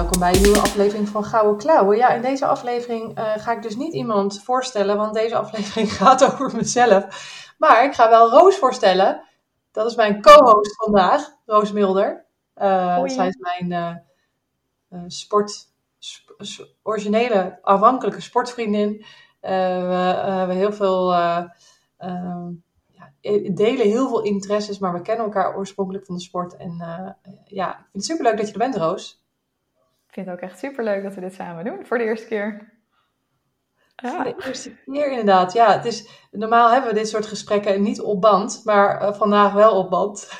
Welkom bij een nieuwe aflevering van Gouden Klauwen. Ja, in deze aflevering uh, ga ik dus niet iemand voorstellen, want deze aflevering gaat over mezelf. Maar ik ga wel Roos voorstellen. Dat is mijn co-host vandaag, Roos Milder. Uh, zij is mijn uh, sport, sp originele, afhankelijke sportvriendin. we hebben heel veel, ehm, ja, delen heel veel interesses, maar we kennen elkaar oorspronkelijk van de sport. En ja, ik vind het superleuk dat je er bent, Roos. Ik vind het ook echt superleuk dat we dit samen doen, voor de eerste keer. Ja. De eerste keer inderdaad. Ja, het is, normaal hebben we dit soort gesprekken niet op band, maar uh, vandaag wel op band.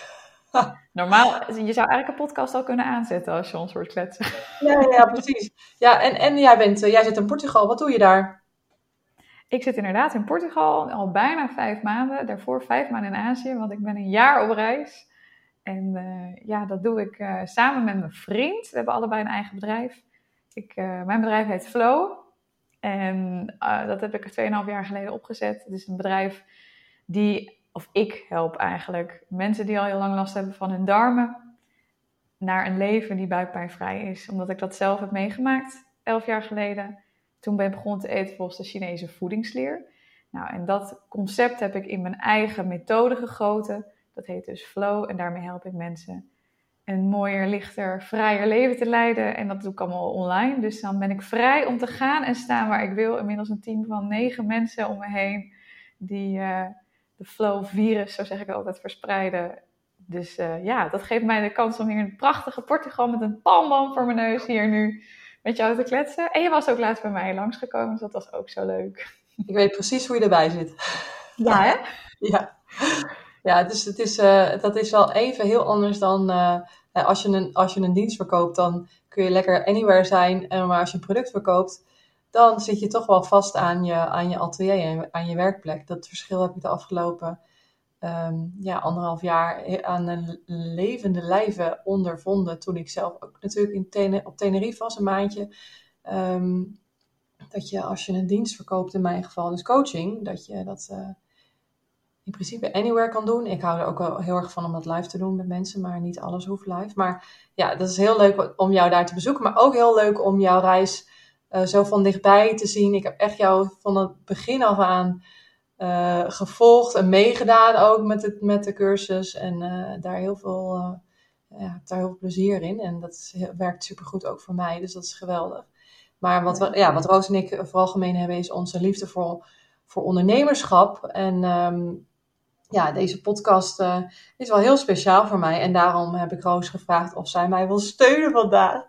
normaal, je zou eigenlijk een podcast al kunnen aanzetten als je ons hoort kletsen. ja, ja, precies. Ja, en, en jij, bent, uh, jij zit in Portugal. Wat doe je daar? Ik zit inderdaad in Portugal al bijna vijf maanden. Daarvoor vijf maanden in Azië, want ik ben een jaar op reis. En uh, ja, dat doe ik uh, samen met mijn vriend. We hebben allebei een eigen bedrijf. Ik, uh, mijn bedrijf heet Flow. En dat heb ik er 2,5 jaar geleden opgezet. Het is een bedrijf die, of ik help eigenlijk, mensen die al heel lang last hebben van hun darmen, naar een leven die buikpijnvrij is. Omdat ik dat zelf heb meegemaakt, 11 jaar geleden. Toen ben ik begonnen te eten volgens de Chinese voedingsleer. Nou, en dat concept heb ik in mijn eigen methode gegoten. Dat heet dus Flow en daarmee help ik mensen een mooier, lichter, vrijer leven te leiden. En dat doe ik allemaal online. Dus dan ben ik vrij om te gaan en staan waar ik wil. Inmiddels een team van negen mensen om me heen die uh, de Flow-virus, zo zeg ik altijd, verspreiden. Dus uh, ja, dat geeft mij de kans om hier in prachtige Portugal met een palmboom voor mijn neus hier nu met jou te kletsen. En je was ook laatst bij mij langsgekomen, dus dat was ook zo leuk. Ik weet precies hoe je erbij zit. Ja, hè? Ja. Ja, dus het is, uh, dat is wel even heel anders dan uh, als, je een, als je een dienst verkoopt, dan kun je lekker anywhere zijn. Maar als je een product verkoopt, dan zit je toch wel vast aan je, aan je atelier en aan je werkplek. Dat verschil heb ik de afgelopen um, ja, anderhalf jaar aan een levende lijve ondervonden. Toen ik zelf ook natuurlijk in op Tenerife was, een maandje. Um, dat je als je een dienst verkoopt, in mijn geval dus coaching, dat je dat... in principe anywhere kan doen. Ik hou er ook wel heel erg van om dat live te doen met mensen, maar niet alles hoeft live. Maar ja, dat is heel leuk om jou daar te bezoeken, maar ook heel leuk om jouw reis uh, zo van dichtbij te zien. Ik heb echt jou van het begin af aan uh, gevolgd en meegedaan ook met, het, met de cursus. En uh, daar heel veel, ja, daar heel veel plezier in. En dat is, werkt supergoed ook voor mij, dus dat is geweldig. Maar wat, ja, wat Roos en ik vooral gemeen hebben is onze liefde voor, voor ondernemerschap. En um, ja, deze podcast uh, is wel heel speciaal voor mij. En daarom heb ik Roos gevraagd of zij mij wil steunen vandaag.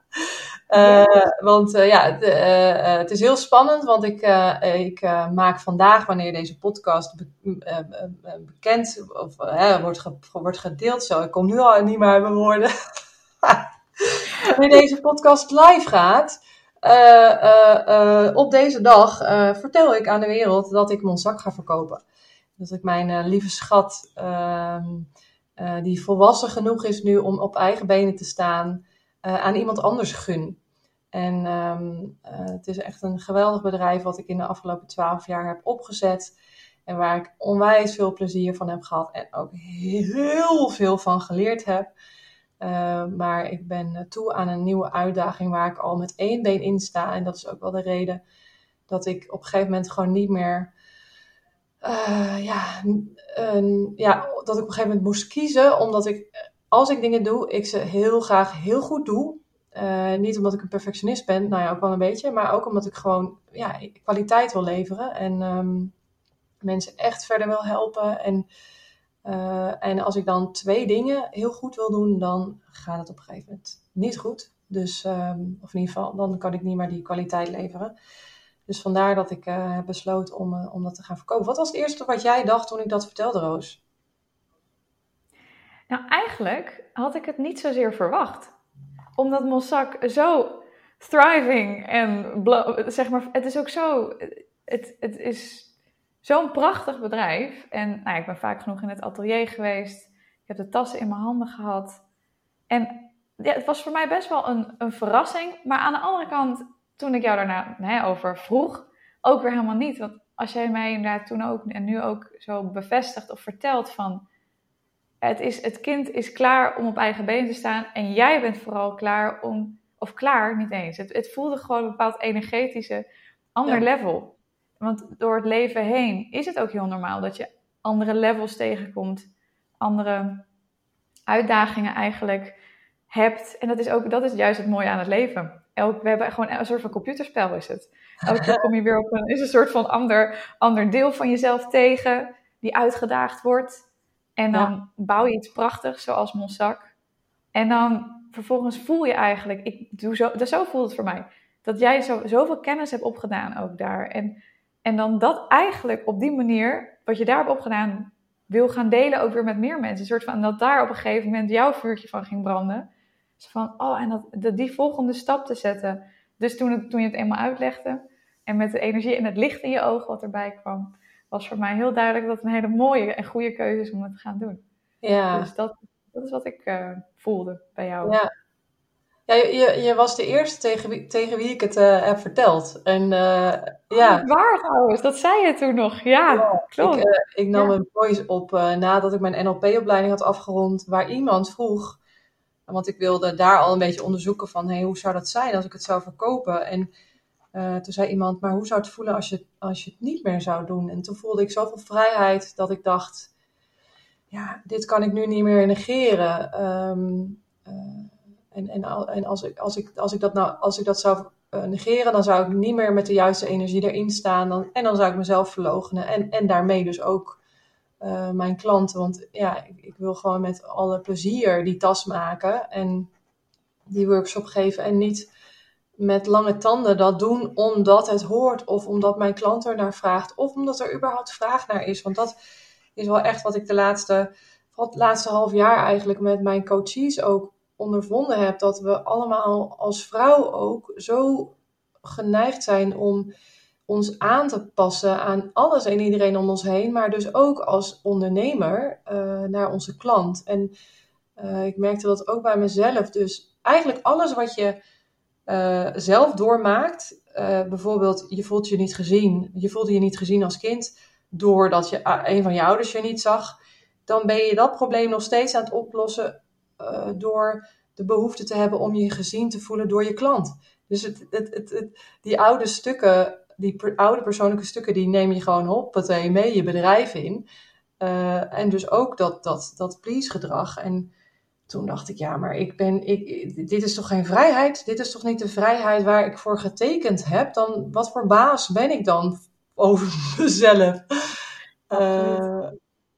Uh, want uh, ja, het, is heel spannend, want ik, ik maak vandaag, wanneer deze podcast be bekend of wordt, wordt gedeeld, zo, ik kom nu al niet meer uit mijn woorden. wanneer deze podcast live gaat, op deze dag vertel ik aan de wereld dat ik Monzak ga verkopen. Dat ik mijn uh, lieve schat, uh, uh, die volwassen genoeg is nu om op eigen benen te staan, uh, aan iemand anders gun. En um, het is echt een geweldig bedrijf wat ik in de afgelopen twaalf jaar heb opgezet. En waar ik onwijs veel plezier van heb gehad en ook heel veel van geleerd heb. maar ik ben toe aan een nieuwe uitdaging waar ik al met één been in sta. En dat is ook wel de reden dat ik op een gegeven moment gewoon niet meer uh, ja, ja, dat ik op een gegeven moment moest kiezen, omdat ik, als ik dingen doe, ik ze heel graag heel goed doe. Uh, niet omdat ik een perfectionist ben, nou ja, ook wel een beetje, maar ook omdat ik gewoon ja, kwaliteit wil leveren en um, mensen echt verder wil helpen. En, en als ik dan twee dingen heel goed wil doen, dan gaat het op een gegeven moment niet goed. Dus, um, of in ieder geval, dan kan ik niet meer die kwaliteit leveren. Dus vandaar dat ik uh, heb besloten om, uh, om dat te gaan verkopen. Wat was het eerste wat jij dacht toen ik dat vertelde, Roos? Nou, eigenlijk had ik het niet zozeer verwacht. Omdat Mossack zo thriving en zeg maar, het is ook zo, het, het is zo'n prachtig bedrijf. En nou, ik ben vaak genoeg in het atelier geweest. Ik heb de tassen in mijn handen gehad. En ja, het was voor mij best wel een, een verrassing. Maar aan de andere kant, toen ik jou daarna hè, over vroeg, ook weer helemaal niet. Want als jij mij inderdaad toen ook en nu ook zo bevestigt of vertelt van... Het, is, het kind is klaar om op eigen benen te staan en jij bent vooral klaar om... Of klaar, niet eens. Het, het voelde gewoon een bepaald energetische ander level. Want door het leven heen is het ook heel normaal dat je andere levels tegenkomt, andere uitdagingen eigenlijk hebt. En dat is ook dat is juist het mooie aan het leven. Elk, we hebben gewoon een soort van computerspel is het. Elke keer kom je weer op een, is een soort van ander, ander deel van jezelf tegen, die uitgedaagd wordt. En dan bouw je iets prachtigs, zoals Monsac. En dan vervolgens voel je eigenlijk, ik doe zo, zo voelt het voor mij, dat jij zo, zoveel kennis hebt opgedaan ook daar. En en dan dat eigenlijk op die manier, wat je daar hebt opgedaan, wil gaan delen ook weer met meer mensen. Een soort van dat daar op een gegeven moment jouw vuurtje van ging branden. Dus van, oh, en dat, dat, die volgende stap te zetten. Dus toen, het, toen je het eenmaal uitlegde en met de energie en het licht in je ogen wat erbij kwam, was voor mij heel duidelijk dat het een hele mooie en goede keuze is om het te gaan doen. Ja. Dus dat, dat is wat ik uh, voelde bij jou. Ja, ja, je, je was de eerste tegen wie, tegen wie ik het uh, heb verteld. En, uh, ja. Oh, waar trouwens, dat zei je toen nog. Ja, ja klopt. Ik, ik nam ja. een voice op nadat ik mijn NLP-opleiding had afgerond, waar iemand vroeg, want ik wilde daar al een beetje onderzoeken van, hey, hoe zou dat zijn als ik het zou verkopen? En toen zei iemand, maar hoe zou het voelen als je, als je het niet meer zou doen? En toen voelde ik zoveel vrijheid dat ik dacht, ja, dit kan ik nu niet meer negeren. Um, en, en, en als, ik, als, ik, als, ik dat nou, als ik dat zou uh, negeren, dan zou ik niet meer met de juiste energie erin staan. Dan, en dan zou ik mezelf verloochenen. En, en daarmee dus ook uh, mijn klanten. Want ja, ik, ik, wil gewoon met alle plezier die tas maken en die workshop geven. En niet met lange tanden dat doen omdat het hoort. Of omdat mijn klant er naar vraagt. Of omdat er überhaupt vraag naar is. Want dat is wel echt wat ik de laatste, laatste half jaar eigenlijk met mijn coaches ook ondervonden heb dat we allemaal als vrouw ook zo geneigd zijn om ons aan te passen aan alles en iedereen om ons heen, maar dus ook als ondernemer uh, naar onze klant. En uh, ik merkte dat ook bij mezelf. Dus eigenlijk alles wat je uh, zelf doormaakt, bijvoorbeeld je voelt je niet gezien, je voelde je niet gezien als kind doordat je een van je ouders je niet zag, dan ben je dat probleem nog steeds aan het oplossen door de behoefte te hebben om je gezien te voelen door je klant. Dus het, het, het, die oude stukken, die oude persoonlijke stukken, die neem je gewoon op, wat je mee je bedrijf in. Uh, en dus ook dat, dat, dat please gedrag. En toen dacht ik, ja, maar ik ben, ik, dit is toch geen vrijheid? Dit is toch niet de vrijheid waar ik voor getekend heb? Dan, wat voor baas ben ik dan over mezelf? Uh,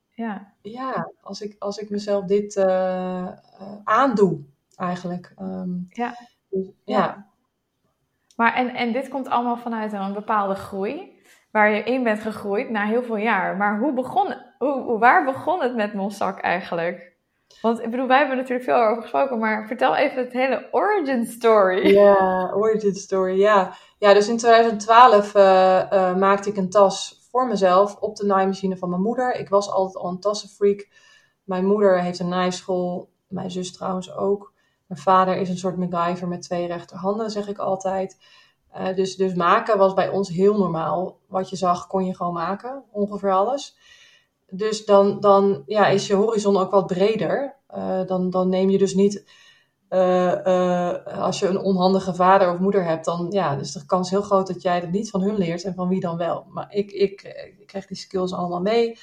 ja ja, als ik, als ik mezelf dit uh, aandoe, eigenlijk. Um, ja. Dus, ja. Maar en, en dit komt allemaal vanuit een bepaalde groei, waar je in bent gegroeid na heel veel jaar. Maar hoe begon, hoe, waar begon het met Monsac eigenlijk? Want ik bedoel, wij hebben natuurlijk veel over gesproken, maar vertel even het hele origin story. Ja, origin story, ja. Ja, dus in 2012 uh, uh, maakte ik een tas voor mezelf op de naaimachine van mijn moeder. Ik was altijd al een tassenfreak. Mijn moeder heeft een naaischool, mijn zus trouwens ook. Mijn vader is een soort MacGyver met twee rechterhanden, zeg ik altijd. Uh, dus, dus maken was bij ons heel normaal. Wat je zag, kon je gewoon maken, ongeveer alles. Dus dan, dan ja, is je horizon ook wat breder. Uh, dan, dan neem je dus niet uh, als je een onhandige vader of moeder hebt, dan ja, is de kans heel groot dat jij het niet van hun leert en van wie dan wel. Maar ik, ik, ik die skills allemaal mee.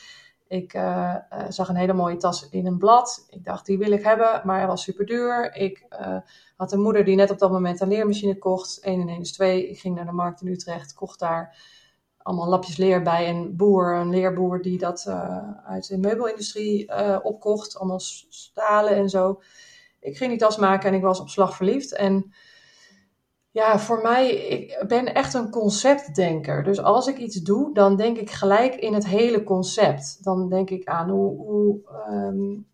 Ik uh, zag een hele mooie tas in een blad. Ik dacht, die wil ik hebben, maar hij was super duur. Ik had een moeder die net op dat moment een leermachine kocht. 1 en 1 is 2. Ik ging naar de markt in Utrecht, kocht daar allemaal lapjes leer bij een boer, een leerboer die dat uit de meubelindustrie opkocht. Allemaal stalen en zo ik ging die tas maken en ik was op slag verliefd. En ja, voor mij, ik ben echt een conceptdenker. Dus als ik iets doe, dan denk ik gelijk in het hele concept. Dan denk ik aan hoe, hoe, um,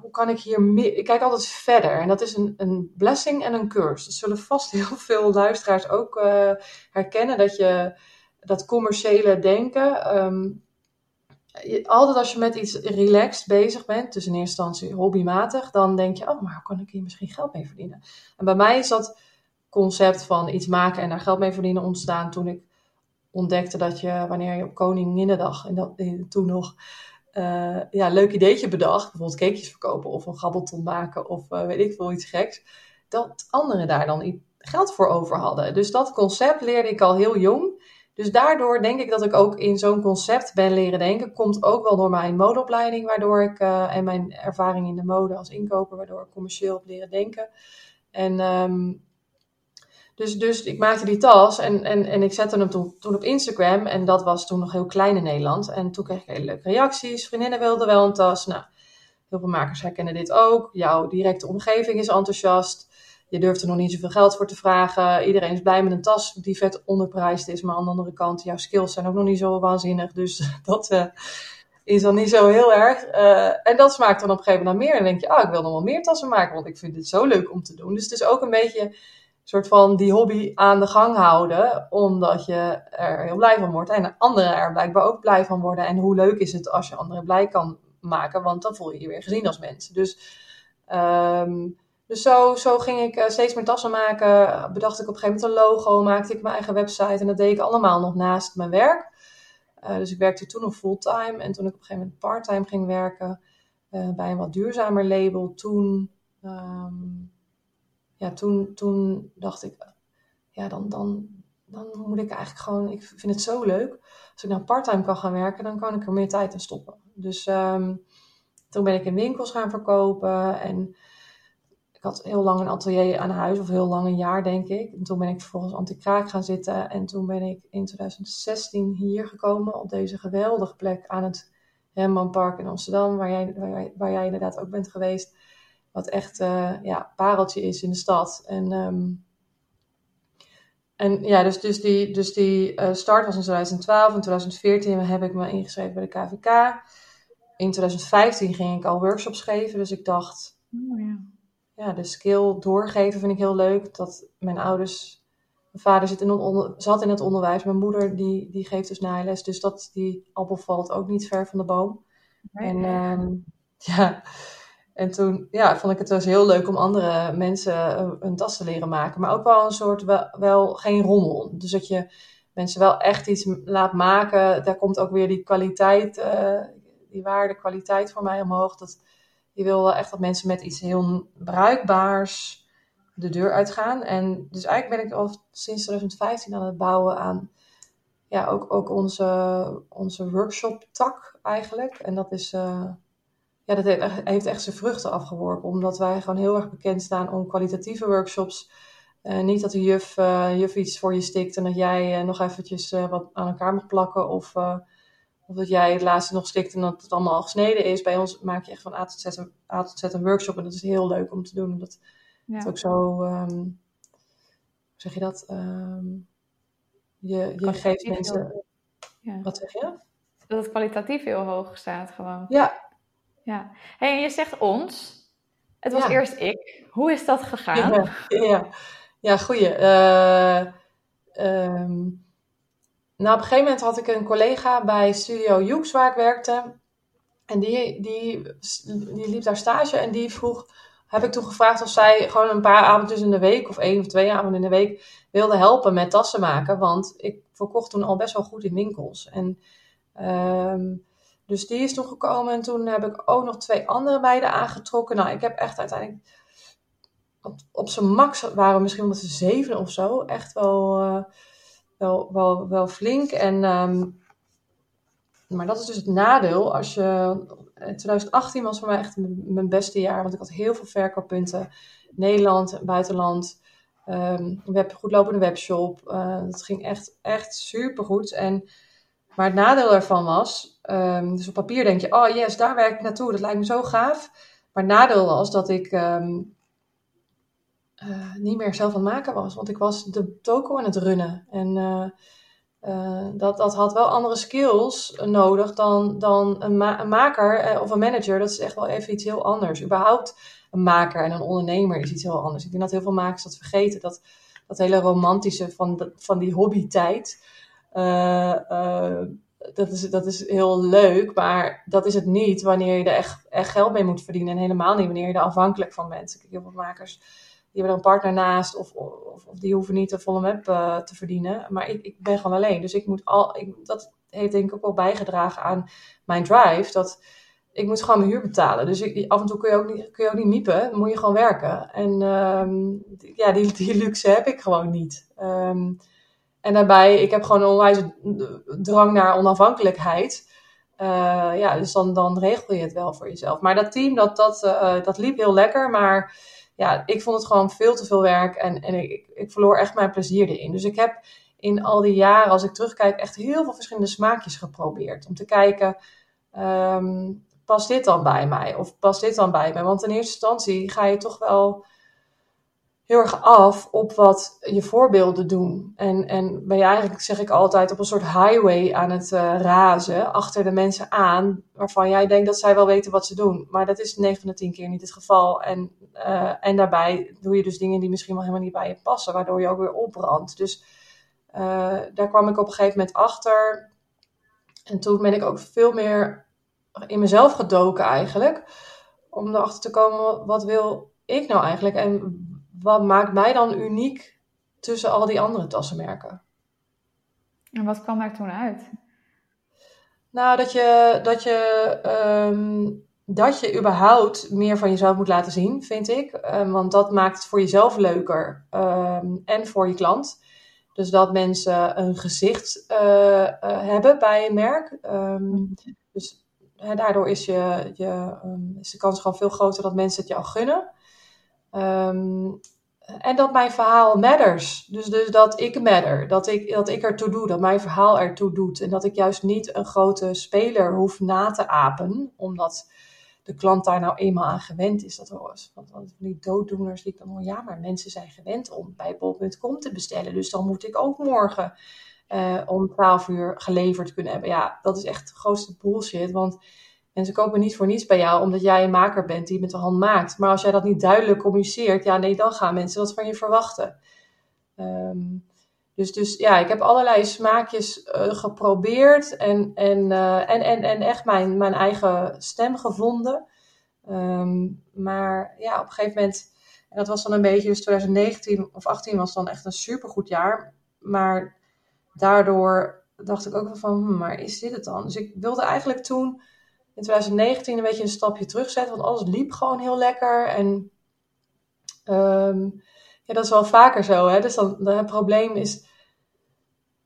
hoe kan ik hier meer... Ik kijk altijd verder. En dat is een, een blessing en een curse. Dat zullen vast heel veel luisteraars ook uh, herkennen. Dat je dat commerciële denken... Um, altijd als je met iets relaxed bezig bent, dus in eerste instantie hobbymatig, dan denk je, oh, maar hoe kan ik hier misschien geld mee verdienen? En bij mij is dat concept van iets maken en daar geld mee verdienen ontstaan toen ik ontdekte dat je, wanneer je op Koninginnedag, en dat, toen nog, uh, ja, leuk ideetje bedacht, bijvoorbeeld cakejes verkopen of een gabbelton maken of uh, weet ik veel, iets geks, dat anderen daar dan geld voor over hadden. Dus dat concept leerde ik al heel jong. Dus daardoor denk ik dat ik ook in zo'n concept ben leren denken. Komt ook wel door mijn modeopleiding, waardoor ik, uh, en mijn ervaring in de mode als inkoper, waardoor ik commercieel heb leren denken. En um, dus, dus ik maakte die tas en, en, en ik zette hem toen, op Instagram. En dat was toen nog heel klein in Nederland. En toen kreeg ik hele leuke reacties. Vriendinnen wilden wel een tas. Nou, heel veel makers herkennen dit ook. Jouw directe omgeving is enthousiast. Je durft er nog niet zoveel geld voor te vragen. Iedereen is blij met een tas die vet onderprijsd is. Maar aan de andere kant, jouw skills zijn ook nog niet zo waanzinnig. Dus dat uh, is dan niet zo heel erg. Uh, en dat smaakt dan op een gegeven moment meer. En dan denk je, ah, ik wil nog wel meer tassen maken. Want ik vind dit zo leuk om te doen. Dus het is ook een beetje soort van die hobby aan de gang houden, omdat je er heel blij van wordt. En anderen er blijkbaar ook blij van worden. En hoe leuk is het als je anderen blij kan maken, want dan voel je je weer gezien als mens. Dus, um, dus zo, zo ging ik eh, steeds meer tassen maken. Bedacht ik op een gegeven moment een logo, maakte ik mijn eigen website. En dat deed ik allemaal nog naast mijn werk. Uh, dus ik werkte toen nog fulltime. En toen ik op een gegeven moment parttime ging werken uh, bij een wat duurzamer label, toen um, ja, toen, toen dacht ik, ja, dan, dan, dan moet ik eigenlijk gewoon, ik vind het zo leuk. Als ik nou parttime kan gaan werken, dan kan ik er meer tijd in stoppen. Dus um, toen ben ik in winkels gaan verkopen en ik had heel lang een atelier aan huis, of heel lang een jaar denk ik. En toen ben ik vervolgens anti-kraak gaan zitten. En toen ben ik in 2016 hier gekomen op deze geweldige plek aan het Rembrandtpark in Amsterdam, waar jij, waar jij inderdaad ook bent geweest. Wat echt uh, ja, pareltje is in de stad. En, um, en ja, dus, dus die, dus die uh, start was in 2012. In 2014 heb ik me ingeschreven bij de KVK. In 2015 ging ik al workshops geven. Dus ik dacht, oh, ja. ja, de skill doorgeven vind ik heel leuk. Dat mijn ouders mijn vader zit in het onder, zat in het onderwijs. Mijn moeder die, die geeft dus naailes. Dus dat, die appel valt ook niet ver van de boom. Nee. En um, ja, en toen ja, vond ik het dus heel leuk om andere mensen eh, een tas te leren maken. Maar ook wel een soort, wel, geen rommel. Dus dat je mensen wel echt iets laat maken. Daar komt ook weer die kwaliteit, uh, die waarde, kwaliteit voor mij omhoog. Dat, je wil wel echt dat mensen met iets heel bruikbaars de deur uitgaan. En dus eigenlijk ben ik al sinds 2015 aan het bouwen aan ja, ook, ook onze, onze workshop tak eigenlijk. En dat is... Uh, ja, dat heeft echt zijn vruchten afgeworpen. Omdat wij gewoon heel erg bekend staan om kwalitatieve workshops. Uh, niet dat de juf, uh, juf iets voor je stikt en dat jij uh, nog eventjes wat aan elkaar mag plakken. Of, of dat jij het laatste nog stikt en dat het allemaal al gesneden is. Bij ons maak je echt van A tot Z een, A tot Z een workshop. En dat is heel leuk om te doen. Omdat ja. het ook zo, um, hoe zeg je dat? Um, je, je geeft mensen... Ja. Wat zeg je? Dat het kwalitatief heel hoog staat gewoon. Ja, ja. Hey, en je zegt ons. Het was eerst ik. Hoe is dat gegaan? Ja, ja. ja goeie. Uh, um, nou, op een gegeven moment had ik een collega bij Studio Joeks waar ik werkte. En die, die, die liep daar stage en die vroeg, heb ik toen gevraagd of zij gewoon een paar avonden in de week, of één of twee avonden in de week, wilde helpen met tassen maken. Want ik verkocht toen al best wel goed in winkels. En um, dus die is toen gekomen en toen heb ik ook nog twee andere meiden aangetrokken. Nou, ik heb echt uiteindelijk op, op zijn max waren we misschien met zeven of zo. Echt wel, uh, wel, wel, flink. En, um, maar dat is dus het nadeel. Als je, 2018 was voor mij echt mijn beste jaar, want ik had heel veel verkooppunten. Nederland, buitenland. Um, web, goed lopende webshop. Uh, dat ging echt, echt super goed. En maar het nadeel daarvan was, um, dus op papier denk je, oh yes, daar werk ik naartoe, dat lijkt me zo gaaf. Maar het nadeel was dat ik um, uh, niet meer zelf aan het maken was, want ik was de toko aan het runnen. En uh, uh, dat, dat had wel andere skills nodig dan, dan een, ma een maker of een manager. Dat is echt wel even iets heel anders. Überhaupt een maker en een ondernemer is iets heel anders. Ik denk dat heel veel makers dat vergeten. Dat, dat hele romantische van, van die hobbytijd. Uh, uh, dat, is, dat is heel leuk, maar dat is het niet wanneer je er echt, echt geld mee moet verdienen. En helemaal niet wanneer je er afhankelijk van bent. Ik heb heel makers die hebben er een partner naast of, of, of die hoeven niet de volle map uh, te verdienen. Maar ik, ik ben gewoon alleen. Dus ik moet al, ik, dat heeft denk ik ook wel bijgedragen aan mijn drive. Dat ik moet gewoon mijn huur betalen. Dus ik, af en toe kun je ook niet, kun je ook niet miepen. Dan moet je gewoon werken. En um, ja, die, die luxe heb ik gewoon niet. Um, en daarbij, ik heb gewoon een onwijze drang naar onafhankelijkheid. Uh, ja, dus dan, dan regel je het wel voor jezelf. Maar dat team, dat, dat, uh, dat liep heel lekker. Maar ja, ik vond het gewoon veel te veel werk. En, en ik, ik verloor echt mijn plezier erin. Dus ik heb in al die jaren, als ik terugkijk, echt heel veel verschillende smaakjes geprobeerd. Om te kijken, um, past dit dan bij mij? Of past dit dan bij mij? Want in eerste instantie ga je toch wel heel erg af op wat je voorbeelden doen. En, en ben je eigenlijk, zeg ik altijd, op een soort highway aan het uh, razen achter de mensen aan, waarvan jij denkt dat zij wel weten wat ze doen. Maar dat is 9 van de 10 keer niet het geval. En, uh, en daarbij doe je dus dingen die misschien wel helemaal niet bij je passen, waardoor je ook weer opbrandt. Dus uh, daar kwam ik op een gegeven moment achter. En toen ben ik ook veel meer in mezelf gedoken eigenlijk. Om erachter te komen, wat wil ik nou eigenlijk? En wat maakt mij dan uniek tussen al die andere tassenmerken? En wat kwam daar toen uit? Nou, dat je, dat je, um, dat je überhaupt meer van jezelf moet laten zien, vind ik. Um, want dat maakt het voor jezelf leuker um, en voor je klant. Dus dat mensen een gezicht uh, uh, hebben bij een merk. dus hè, daardoor is, je, je, is de kans gewoon veel groter dat mensen het jou gunnen. Um, en dat mijn verhaal matters. Dus, dus dat ik matter. Dat ik, dat ik ertoe doe. Dat mijn verhaal ertoe doet. En dat ik juist niet een grote speler hoef na te apen. Omdat de klant daar nou eenmaal aan gewend is. Dat was. Want, want die dooddoeners die ik dan. Ja, maar mensen zijn gewend om bij bol.com te bestellen. Dus dan moet ik ook morgen uh, om 12 uur geleverd kunnen hebben. Ja, dat is echt de grootste bullshit. Want en ze kopen niet voor niets bij jou omdat jij een maker bent die met de hand maakt. Maar als jij dat niet duidelijk communiceert, ja nee, dan gaan mensen dat van je verwachten. Um, dus, dus ja, ik heb allerlei smaakjes uh, geprobeerd en, en, uh, en, en, en echt mijn, mijn eigen stem gevonden. Um, maar ja, op een gegeven moment, en dat was dan een beetje, dus 2019 of 18 was dan echt een supergoed jaar. Maar daardoor dacht ik ook van, hm, maar is dit het dan? Dus ik wilde eigenlijk toen in 2019 een beetje een stapje terugzetten, want alles liep gewoon heel lekker. En um, ja, dat is wel vaker zo. Hè? Dus dan, het probleem is,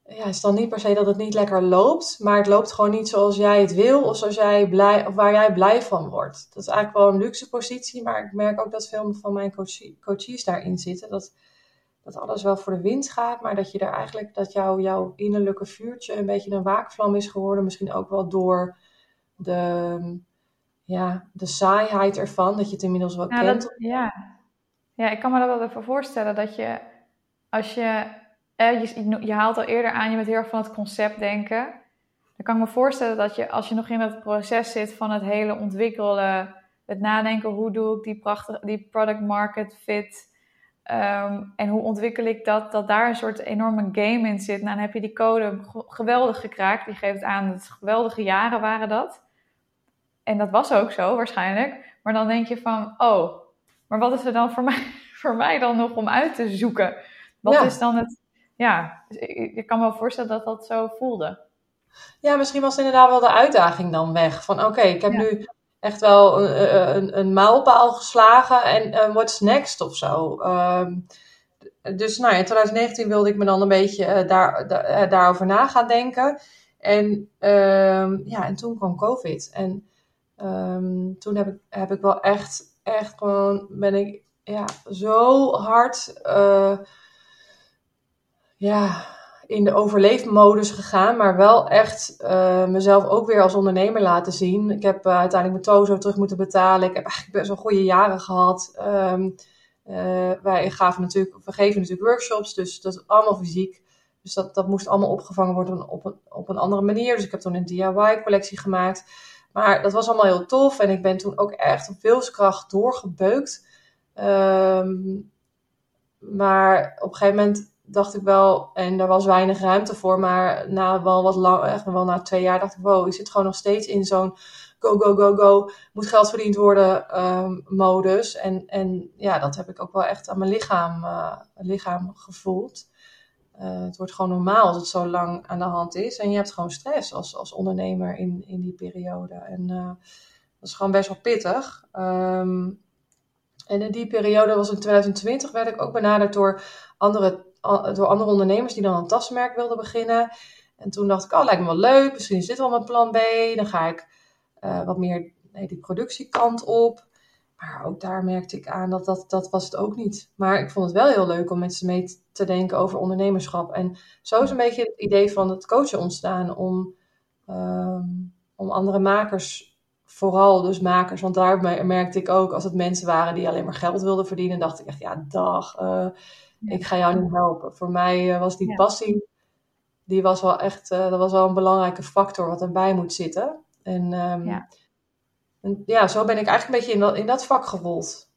ja, is dan niet per se dat het niet lekker loopt, maar het loopt gewoon niet zoals jij het wil of, zoals jij blij, of waar jij blij van wordt. Dat is eigenlijk wel een luxe positie, maar ik merk ook dat veel van mijn coaches daarin zitten. Dat, dat alles wel voor de wind gaat, maar dat je daar eigenlijk, dat jouw innerlijke vuurtje een beetje een waakvlam is geworden. Misschien ook wel door de, ja, de saaiheid ervan, dat je het inmiddels wel kent. Dat, ja. ja, ik kan me dat wel even voorstellen dat je, als je, eh, je, je haalt al eerder aan, je bent heel erg van het concept denken. Dan kan ik me voorstellen dat je, als je nog in dat proces zit van het hele ontwikkelen, het nadenken, hoe doe ik die, prachtig, die product market fit, um, en hoe ontwikkel ik dat, dat daar een soort enorme game in zit. Nou, dan heb je die code geweldig gekraakt. Die geeft aan dat geweldige jaren waren dat. En dat was ook zo waarschijnlijk. Maar dan denk je van, oh, maar wat is er dan voor mij, voor mij dan nog om uit te zoeken? Wat is dan het, ja, dus ik, kan me wel voorstellen dat dat zo voelde. Ja, misschien was inderdaad wel de uitdaging dan weg. Van oké, ik heb nu echt wel een, een, een mijlpaal geslagen en uh, what's next of zo. Um, dus nou, in 2019 wilde ik me dan een beetje uh, daar, uh, daarover na gaan denken. En, um, ja, en toen kwam COVID. En Um, toen heb ik, heb ik wel echt, echt gewoon, ben ik ja, zo hard uh, ja, in de overleefmodus gegaan, maar wel echt uh, mezelf ook weer als ondernemer laten zien. Ik heb uh, uiteindelijk mijn tozo terug moeten betalen. Ik heb eigenlijk best wel goede jaren gehad. Um, wij gaven natuurlijk, we geven natuurlijk workshops, dus dat is allemaal fysiek. Dus dat, dat moest allemaal opgevangen worden op een, op een andere manier. Dus ik heb toen een DIY-collectie gemaakt. Maar dat was allemaal heel tof. En ik ben toen ook echt op wilskracht doorgebeukt. Ehm, maar op een gegeven moment dacht ik wel, en er was weinig ruimte voor, maar na wel wat lang, echt wel na twee jaar dacht ik, wow, je zit gewoon nog steeds in zo'n go, go, go, go, moet geld verdiend worden um, modus. En, en ja, dat heb ik ook wel echt aan mijn lichaam, uh, lichaam gevoeld. Uh, het wordt gewoon normaal als het zo lang aan de hand is. En je hebt gewoon stress als, als ondernemer in, in die periode. En uh, dat is gewoon best wel pittig. Um, en in die periode was in 2020 werd ik ook benaderd door andere, door andere ondernemers die dan een tasmerk wilden beginnen. En toen dacht ik, oh, lijkt me wel leuk. Misschien is dit wel mijn plan B. Dan ga ik uh, wat meer nee, die productiekant op. Maar ook daar merkte ik aan dat, dat dat was het ook niet. Maar ik vond het wel heel leuk om met ze mee te denken over ondernemerschap. En zo is een beetje het idee van het coachen ontstaan om, um, om andere makers, vooral dus makers, want daar merkte ik ook als het mensen waren die alleen maar geld wilden verdienen, dacht ik echt, ja dag, uh, ik ga jou niet helpen. Voor mij uh, was die passie, die was wel echt, uh, dat was wel een belangrijke factor wat erbij moet zitten. En, um, ja. En ja, zo ben ik eigenlijk een beetje in dat, in dat vak gerold.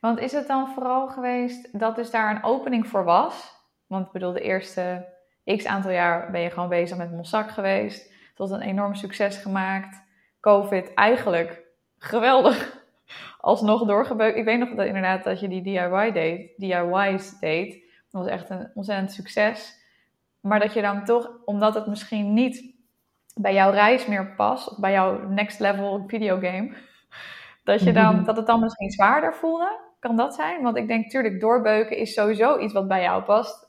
Want is het dan vooral geweest dat dus daar een opening voor was? Want ik bedoel, de eerste x aantal jaar ben je gewoon bezig met Mossack geweest. Tot een enorm succes gemaakt. COVID eigenlijk geweldig. Alsnog doorgebeukt. Ik weet nog dat inderdaad dat je die DIY deed, DIY's deed. Dat was echt een ontzettend succes. Maar dat je dan toch, omdat het misschien niet bij jouw reis meer past, of bij jouw next level videogame, dat, je dan, dat het dan misschien zwaarder voelde. Kan dat zijn? Want ik denk, tuurlijk, doorbeuken is sowieso iets wat bij jou past.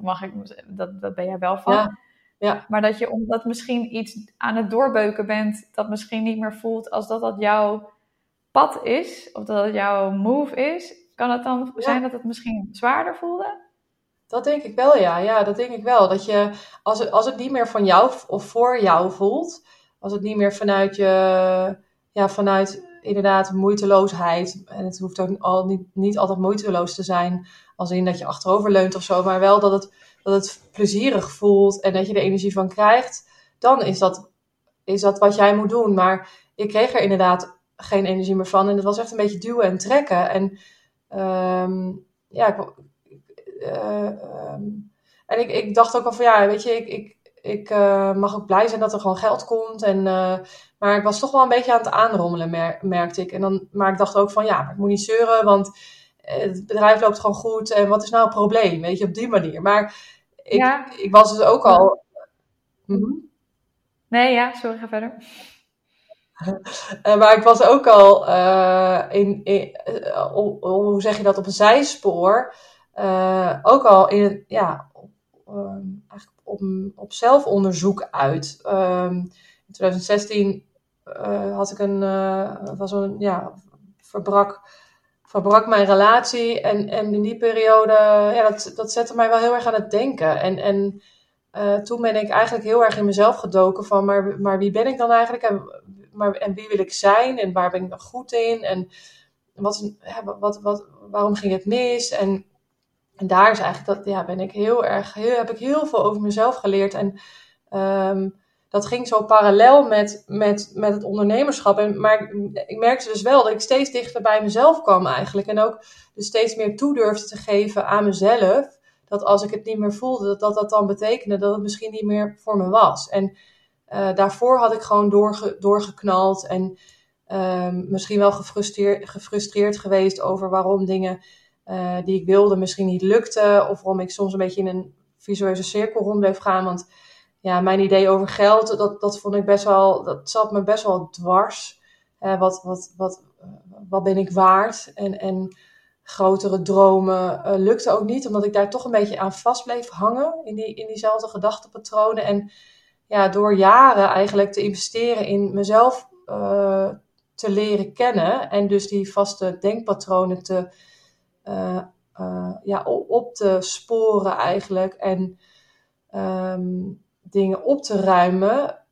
Mag ik, dat, dat ben jij wel van. Ja. Ja. Maar dat je omdat misschien iets aan het doorbeuken bent, dat misschien niet meer voelt als dat dat jouw pad is, of dat het jouw move is, kan het dan ja. zijn dat het misschien zwaarder voelde? Dat denk ik wel, ja. Ja, dat denk ik wel. Dat je, als het, als het niet meer van jou of voor jou voelt, als het niet meer vanuit je, ja, vanuit inderdaad moeiteloosheid, en het hoeft ook al niet, niet altijd moeiteloos te zijn, als in dat je achterover leunt of zo, maar wel dat het, dat het plezierig voelt en dat je er energie van krijgt, dan is dat, is dat wat jij moet doen. Maar ik kreeg er inderdaad geen energie meer van en het was echt een beetje duwen en trekken. En um, ja, ik, um, en ik, ik dacht ook al van ja, weet je, ik, ik, ik uh, mag ook blij zijn dat er gewoon geld komt. En, uh, maar ik was toch wel een beetje aan het aanrommelen, mer merkte ik. En dan, maar ik dacht ook van ja, ik moet niet zeuren, want het bedrijf loopt gewoon goed. En wat is nou het probleem? Weet je, op die manier. Maar ik, ja. ik was dus ook al. Mm -hmm. Nee, ja, sorry, ga verder. Uh, maar ik was ook al in, in hoe zeg je dat, op een zijspoor. Ook al in, ja, op, um, eigenlijk op, op zelfonderzoek uit. Um, in 2016 had ik een, was een, ja, verbrak, verbrak mijn relatie. En, en in die periode, ja, dat, dat zette mij wel heel erg aan het denken. En, en toen ben ik eigenlijk heel erg in mezelf gedoken van, maar, maar wie ben ik dan eigenlijk? En maar, en wie wil ik zijn en waar ben ik nog goed in en wat, wat, wat, waarom ging het mis? En, en daar is eigenlijk dat, ja, ben ik heel erg, heel, heb ik heel veel over mezelf geleerd. En um, dat ging zo parallel met, met, met het ondernemerschap. En, maar ik, merkte dus wel dat ik steeds dichter bij mezelf kwam eigenlijk. En ook dus steeds meer toe durfde te geven aan mezelf. Dat als ik het niet meer voelde, dat dat, dat dan betekende dat het misschien niet meer voor me was. En uh, daarvoor had ik gewoon doorge, doorgeknald en um, misschien wel gefrustreerd, gefrustreerd geweest over waarom dingen uh, die ik wilde misschien niet lukten. Of waarom ik soms een beetje in een visueuze cirkel rond bleef gaan. Want ja, mijn idee over geld, dat, dat vond ik best wel, dat zat me best wel dwars. Uh, wat, wat, wat, wat ben ik waard? En, en grotere dromen uh, lukte ook niet, omdat ik daar toch een beetje aan vast bleef hangen in, die, in diezelfde gedachtepatronen. En ja, door jaren eigenlijk te investeren in mezelf te leren kennen en dus die vaste denkpatronen te, uh, uh, ja, op te sporen eigenlijk en um, dingen op te ruimen,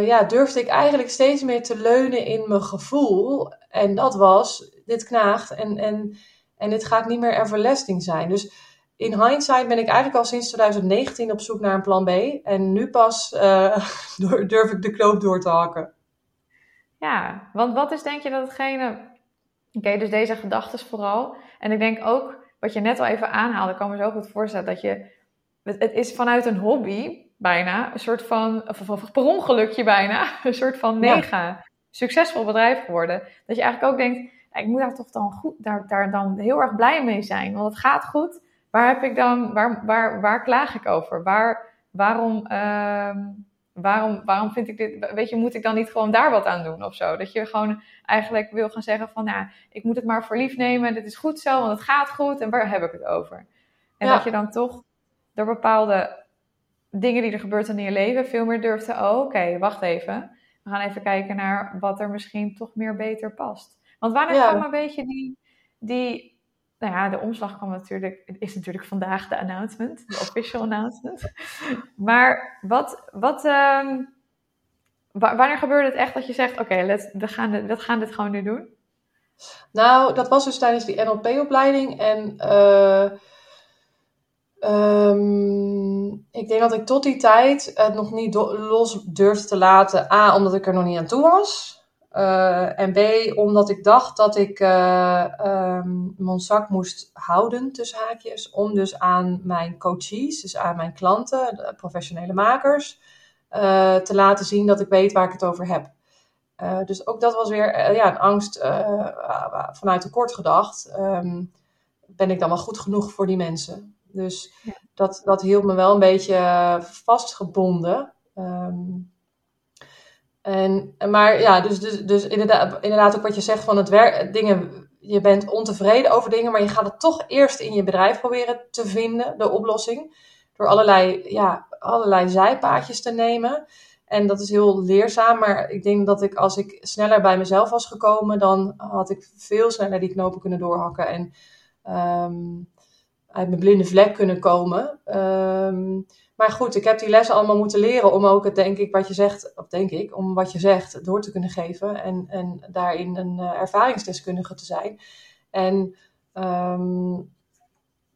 ja, durfde ik eigenlijk steeds meer te leunen in mijn gevoel. En dat was, dit knaagt en, en, en dit gaat niet meer everlasting zijn. Dus in hindsight ben ik eigenlijk al sinds 2019 op zoek naar een plan B. En nu pas durf ik de knoop door te hakken. Ja, want wat is denk je dat hetgene... Oké, dus deze gedachten vooral. En ik denk ook, wat je net al even aanhaalde, ik kan me zo goed voorstellen dat je... Het, is vanuit een hobby bijna, een soort van... Of, of, per ongelukje bijna, een soort van mega succesvol bedrijf geworden. Dat je eigenlijk ook denkt, ik moet daar toch dan goed, daar, daar dan heel erg blij mee zijn. Want het gaat goed. Waar heb ik dan, waar, waar, waar klaag ik over? Waar, waarom, uh, waarom, waarom vind ik dit, weet je, moet ik dan niet gewoon daar wat aan doen of zo? Dat je gewoon eigenlijk wil gaan zeggen van, nou, ik moet het maar voor lief nemen. Dit is goed zo, want het gaat goed. En waar heb ik het over? En dat je dan toch door bepaalde dingen die er gebeurt in je leven veel meer durft te, oh, oké, wacht even. We gaan even kijken naar wat er misschien toch meer beter past. Want wanneer ja. kwam een beetje die, die, nou ja, de omslag kwam natuurlijk, is natuurlijk vandaag de announcement, de official announcement. Maar wat, wat, um, wanneer gebeurde het echt dat je zegt, oké, we, gaan dit, we gaan dit gewoon nu doen? Nou, dat was dus tijdens die NLP-opleiding en... Uh, Um, ik denk dat ik tot die tijd het nog niet los durfde te laten. A, omdat ik er nog niet aan toe was. Uh, en B, omdat ik dacht dat ik uh, um, mijn zak moest houden, tussen haakjes. Om dus aan mijn coaches, dus aan mijn klanten, de professionele makers, uh, te laten zien dat ik weet waar ik het over heb. dus ook dat was weer ja, een angst vanuit tekort gedacht. Um, ben ik dan wel goed genoeg voor die mensen? Dus dat, dat hield me wel een beetje eh, vastgebonden. Um, en, maar ja, dus, dus, dus inderdaad, inderdaad ook wat je zegt van het werk, dingen, je bent ontevreden over dingen, maar je gaat het toch eerst in je bedrijf proberen te vinden, de oplossing. Door allerlei, ja, allerlei zijpaadjes te nemen. En dat is heel leerzaam, maar ik denk dat ik als ik sneller bij mezelf was gekomen, dan had ik veel sneller die knopen kunnen doorhakken. En um, uit mijn blinde vlek kunnen komen. Ehm, maar goed, ik heb die lessen allemaal moeten leren om ook het, denk ik, wat je zegt, of denk ik, om wat je zegt door te kunnen geven en, en daarin een uh, ervaringsdeskundige te zijn. En um,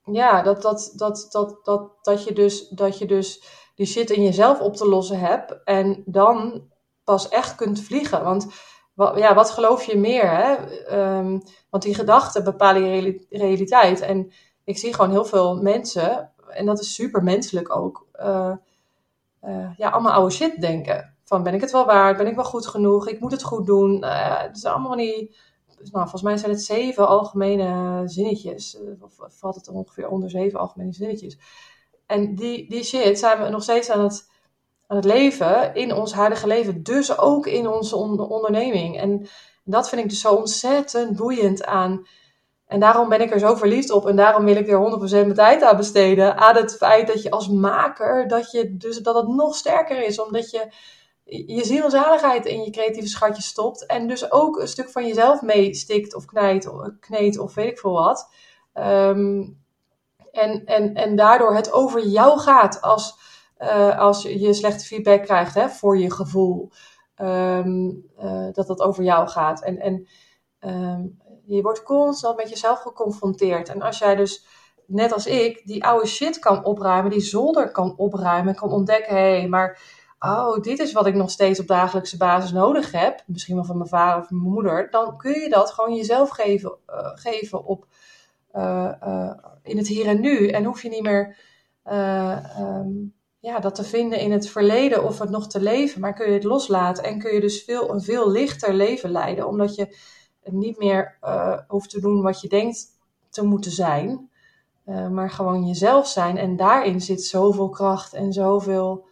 ja, dat, dat, dat, dat, dat, dat, je dus, dat je dus die shit in jezelf op te lossen hebt en dan pas echt kunt vliegen. Want ja, wat geloof je meer? Hè? Um, want die gedachten bepalen je realiteit. En ik zie gewoon heel veel mensen, en dat is super menselijk ook, uh, uh, ja, allemaal oude shit denken. Van ben ik het wel waard? Ben ik wel goed genoeg? Ik moet het goed doen. Uh, het zijn allemaal niet. Nou, volgens mij zijn het zeven algemene zinnetjes. Of valt het ongeveer onder zeven algemene zinnetjes. En die, die shit zijn we nog steeds aan het, aan het leven in ons huidige leven. Dus ook in onze onderneming. En dat vind ik dus zo ontzettend boeiend aan en daarom ben ik er zo verliefd op. En daarom wil ik er 100% mijn tijd aan besteden. Aan het feit dat je als maker, dat, je, dus, dat het nog sterker is. Omdat je je zielzaligheid in je creatieve schatje stopt. En dus ook een stuk van jezelf meestikt of knijt, of kneedt of weet ik veel wat. Um, en, en, en daardoor het over jou gaat als, uh, als je slechte feedback krijgt hè, voor je gevoel. Um, uh, dat dat over jou gaat. En, en um, je wordt constant met jezelf geconfronteerd. En als jij dus, net als ik, die oude shit kan opruimen, die zolder kan opruimen, kan ontdekken, hé, hey, maar oh, dit is wat ik nog steeds op dagelijkse basis nodig heb, misschien wel van mijn vader of mijn moeder, dan kun je dat gewoon jezelf geven, uh, geven op, uh, uh, in het hier en nu. En hoef je niet meer um, ja, dat te vinden in het verleden of het nog te leven, maar kun je het loslaten en kun je dus veel, een veel lichter leven leiden, omdat je niet meer uh, hoeft te doen wat je denkt te moeten zijn, uh, maar gewoon jezelf zijn. En daarin zit zoveel kracht en zoveel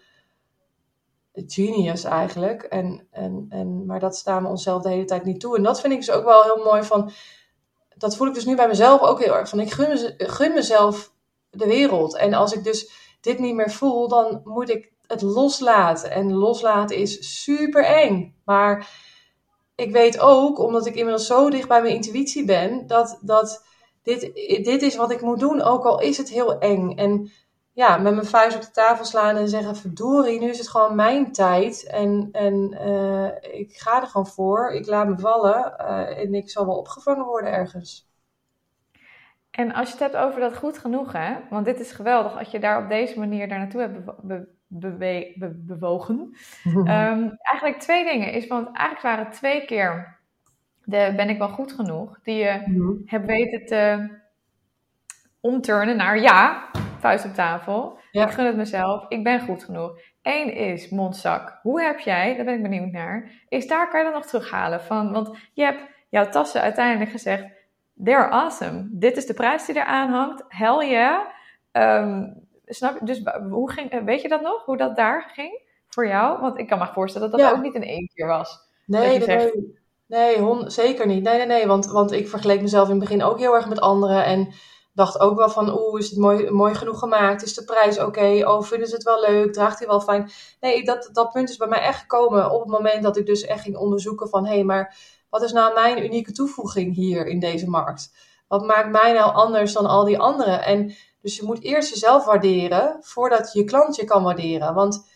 genius eigenlijk. En, en, en, maar dat staan we onszelf de hele tijd niet toe. En dat vind ik dus ook wel heel mooi van. Dat voel ik dus nu bij mezelf ook heel erg. Van ik gun, gun mezelf de wereld. En als ik dus dit niet meer voel, dan moet ik het loslaten. En loslaten is super eng. Maar ik weet ook, omdat ik inmiddels zo dicht bij mijn intuïtie ben, dat, dat dit, dit is wat ik moet doen, ook al is het heel eng. En ja, met mijn vuist op de tafel slaan en zeggen: verdorie, nu is het gewoon mijn tijd. En, en uh, ik ga er gewoon voor. Ik laat me vallen uh, en ik zal wel opgevangen worden ergens. En als je het hebt over dat goed genoeg, hè? Want dit is geweldig als je daar op deze manier daar naartoe hebt bewogen. Ehm, eigenlijk twee dingen. Is, want eigenlijk waren twee keer de ben ik wel goed genoeg, die je mhm. hebt weten te omturnen naar ja, vuist op tafel. Ik gun het mezelf, ik ben goed genoeg. Eén is mondzak. Hoe heb jij, daar ben ik benieuwd naar, is daar kan je dan nog terughalen van, want je hebt jouw tassen uiteindelijk gezegd, they're awesome. Dit is de prijs die eraan hangt, hell yeah. Um, snap je? Dus hoe ging, weet je dat nog, hoe dat daar ging voor jou? Want ik kan me voorstellen dat dat ook niet in één keer was. Nee, nee, nee, zeker niet. Nee, nee, nee, want, want ik vergeleek mezelf in het begin ook heel erg met anderen en dacht ook wel van, oeh, is het mooi, mooi genoeg gemaakt? Is de prijs oké? Oh, vinden ze het wel leuk? Draagt hij wel fijn? Nee, dat, dat punt is bij mij echt gekomen op het moment dat ik dus echt ging onderzoeken van, hé, hey, maar wat is nou mijn unieke toevoeging hier in deze markt? Wat maakt mij nou anders dan al die anderen? En dus je moet eerst jezelf waarderen voordat je klant je kan waarderen. Want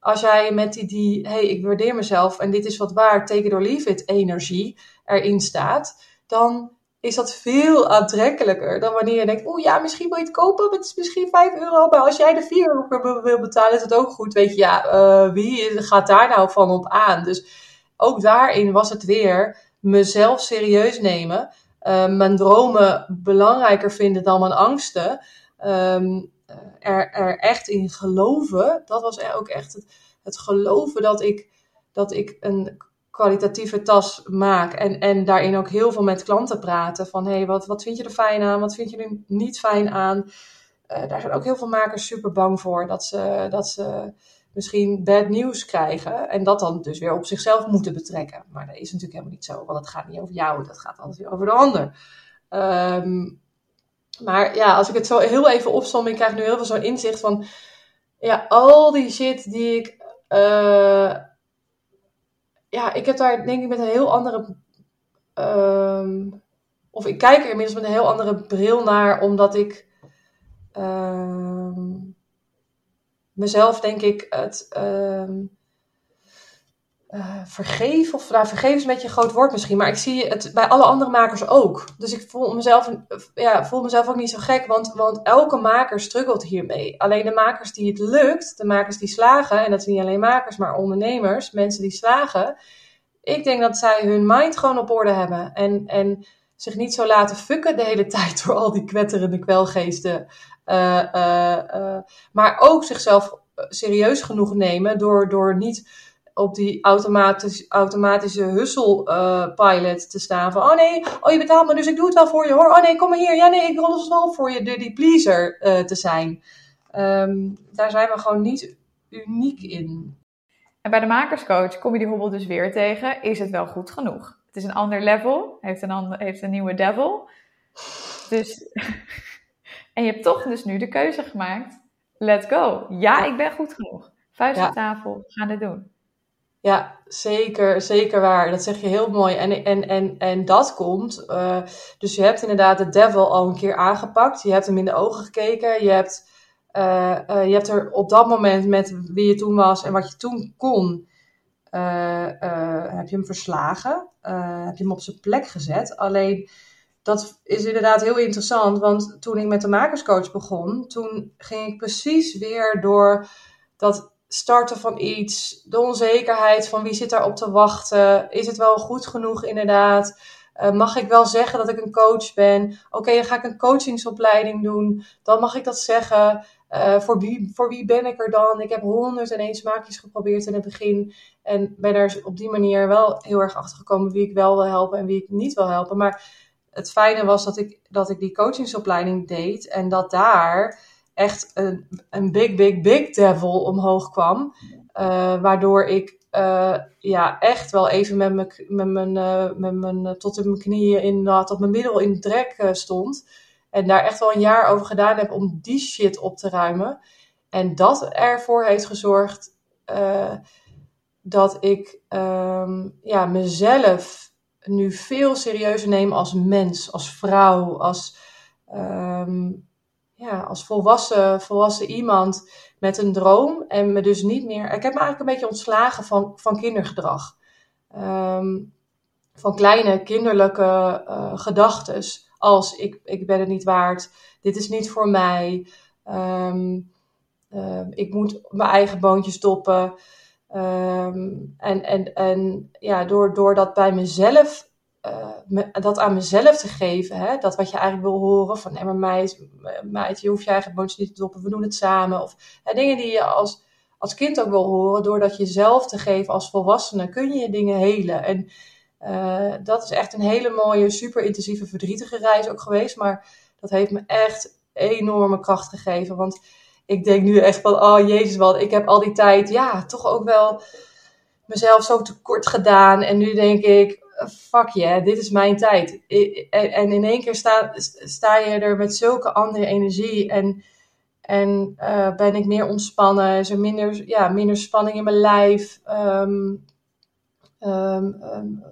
als jij met die, die hey, ik waardeer mezelf en dit is wat waard, take it or leave it energie erin staat, dan is dat veel aantrekkelijker dan wanneer je denkt, oeh ja, misschien wil je het kopen, het is misschien 5 euro, maar als jij de 4 euro wil betalen, is het ook goed. Weet je, ja, uh, wie gaat daar nou van op aan? Dus ook daarin was het weer mezelf serieus nemen, uh, mijn dromen belangrijker vinden dan mijn angsten, um, er, er echt in geloven. Dat was ook echt het, het geloven dat ik, dat ik een kwalitatieve tas maak. En, en daarin ook heel veel met klanten praten. Van hé, hey, wat, wat vind je er fijn aan? Wat vind je er niet fijn aan? Uh, daar zijn ook heel veel makers super bang voor. Dat ze, dat ze misschien bad nieuws krijgen. En dat dan dus weer op zichzelf moeten betrekken. Maar dat is natuurlijk helemaal niet zo. Want het gaat niet over jou. Dat gaat altijd weer over de ander. Um, maar ja, als ik het zo heel even opsom, ik krijg nu heel veel zo'n inzicht van... Ja, al die shit die ik... Uh, ja, ik heb daar denk ik met een heel andere. Uh, of ik kijk er inmiddels met een heel andere bril naar, omdat ik uh, mezelf denk ik het ehm, uh, vergeef, of nou, vergeef is een beetje een groot woord misschien, maar ik zie het bij alle andere makers ook. Dus ik voel mezelf, ja, voel mezelf ook niet zo gek, want, want elke maker struggelt hiermee. Alleen de makers die het lukt, de makers die slagen, en dat zijn niet alleen makers, maar ondernemers, mensen die slagen, ik denk dat zij hun mind gewoon op orde hebben en, en zich niet zo laten fucken de hele tijd door al die kwetterende kwelgeesten. Uh, uh, maar ook zichzelf serieus genoeg nemen door, door niet op die automatisch, automatische hustle-pilot uh, te staan. Van, oh nee, oh je betaalt me, dus ik doe het wel voor je hoor. Oh nee, kom maar hier. Ja nee, ik rol het wel voor je, de, die pleaser te zijn. Um, daar zijn we gewoon niet uniek in. En bij de makerscoach kom je die hobbel dus weer tegen. Is het wel goed genoeg? Is een ander level, heeft een, ander, heeft een nieuwe devil. Dus, en je hebt toch dus nu de keuze gemaakt. Let's go. Ja, ik ben goed genoeg. Vuist op tafel, we gaan dit doen. Ja, zeker, zeker waar. Dat zeg je heel mooi. En, en, en, en dat komt. Uh, dus je hebt inderdaad de devil al een keer aangepakt. Je hebt hem in de ogen gekeken. Je hebt, uh, uh, je hebt er op dat moment met wie je toen was en wat je toen kon. Heb je hem verslagen? heb je hem op zijn plek gezet? Alleen dat is inderdaad heel interessant. Want toen ik met de makerscoach begon, toen ging ik precies weer door dat starten van iets, de onzekerheid van wie zit daarop te wachten, is het wel goed genoeg inderdaad, mag ik wel zeggen dat ik een coach ben, oké dan ga ik een coachingsopleiding doen, dan mag ik dat zeggen, uh, voor, wie, voor wie ben ik er dan? Ik heb 101 smaakjes geprobeerd in het begin en ben er op die manier wel heel erg achter gekomen wie ik wel wil helpen en wie ik niet wil helpen, maar het fijne was dat ik, dat ik die coachingsopleiding deed en dat daar echt een, een big, big, big devil omhoog kwam. Uh, waardoor ik uh, ja, echt wel even met mijn, met mijn, met mijn tot in mijn knieën in, tot mijn middel in de drek stond. En daar echt wel een jaar over gedaan heb om die shit op te ruimen. En dat ervoor heeft gezorgd dat ik um, ja, mezelf nu veel serieuzer neem als mens, als vrouw, als um, ja, als volwassen, volwassen iemand met een droom en me dus niet meer. Ik heb me eigenlijk een beetje ontslagen van, van kindergedrag. Um, van kleine kinderlijke uh, gedachtes. Als ik, ik ben het niet waard, dit is niet voor mij, ehm, ehm, ik moet mijn eigen boontjes stoppen. Ehm, en, en, en ja, door, door dat bij mezelf uh, dat aan mezelf te geven. Hè? Dat wat je eigenlijk wil horen. Van, nee, maar meid, je hoeft je eigen boontjes niet te doppen. We doen het samen. Of hè, dingen die je als, als kind ook wil horen. Doordat je zelf te geven als volwassene kun je je dingen helen. En uh, dat is echt een hele mooie, super intensieve, verdrietige reis ook geweest. Maar dat heeft me echt enorme kracht gegeven. Want ik denk nu echt van, oh jezus, wat ik heb al die tijd, ja, toch ook wel mezelf zo tekort gedaan. En nu denk ik, fuck yeah, dit is mijn tijd. En in één keer sta, je er met zulke andere energie en, en uh, ben ik meer ontspannen, is er minder, ja, minder spanning in mijn lijf. Um, um, um,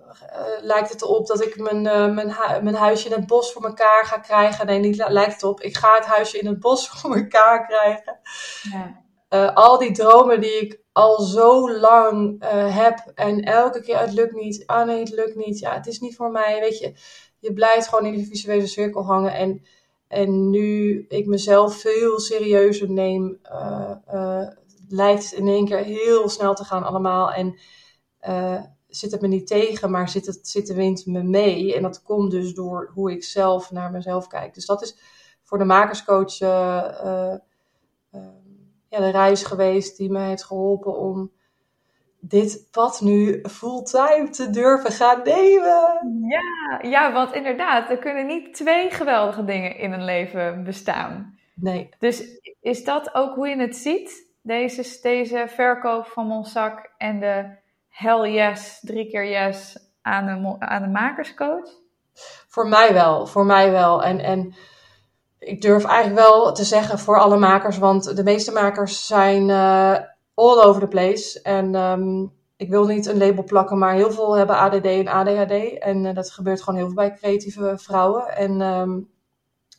lijkt het erop dat ik mijn, uh, mijn, hu mijn huisje in het bos voor elkaar ga krijgen? Nee, niet lijkt het op. Ik ga het huisje in het bos voor elkaar krijgen. Ja. Uh, al die dromen die ik al zo lang heb en elke keer het lukt niet, ah nee, het lukt niet, ja, het is niet voor mij, weet je. Je blijft gewoon in die visuele cirkel hangen en, en nu ik mezelf veel serieuzer neem, lijkt het in één keer heel snel te gaan allemaal en zit het me niet tegen, maar zit, het, zit de wind me mee en dat komt dus door hoe ik zelf naar mezelf kijk. Dus dat is voor de makerscoach ja, de reis geweest die mij heeft geholpen om dit pad nu fulltime te durven gaan nemen. Ja, ja, want inderdaad, er kunnen niet twee geweldige dingen in een leven bestaan. Nee. Dus is dat ook hoe je het ziet? Deze, deze verkoop van Monsac en de hell yes, drie keer yes aan de, aan de makerscoach? Voor mij wel, voor mij wel. En, en ik durf eigenlijk wel te zeggen voor alle makers, want de meeste makers zijn uh, all over the place. En um, ik wil niet een label plakken, maar heel veel hebben ADD en ADHD. En uh, dat gebeurt gewoon heel veel bij creatieve vrouwen. En um,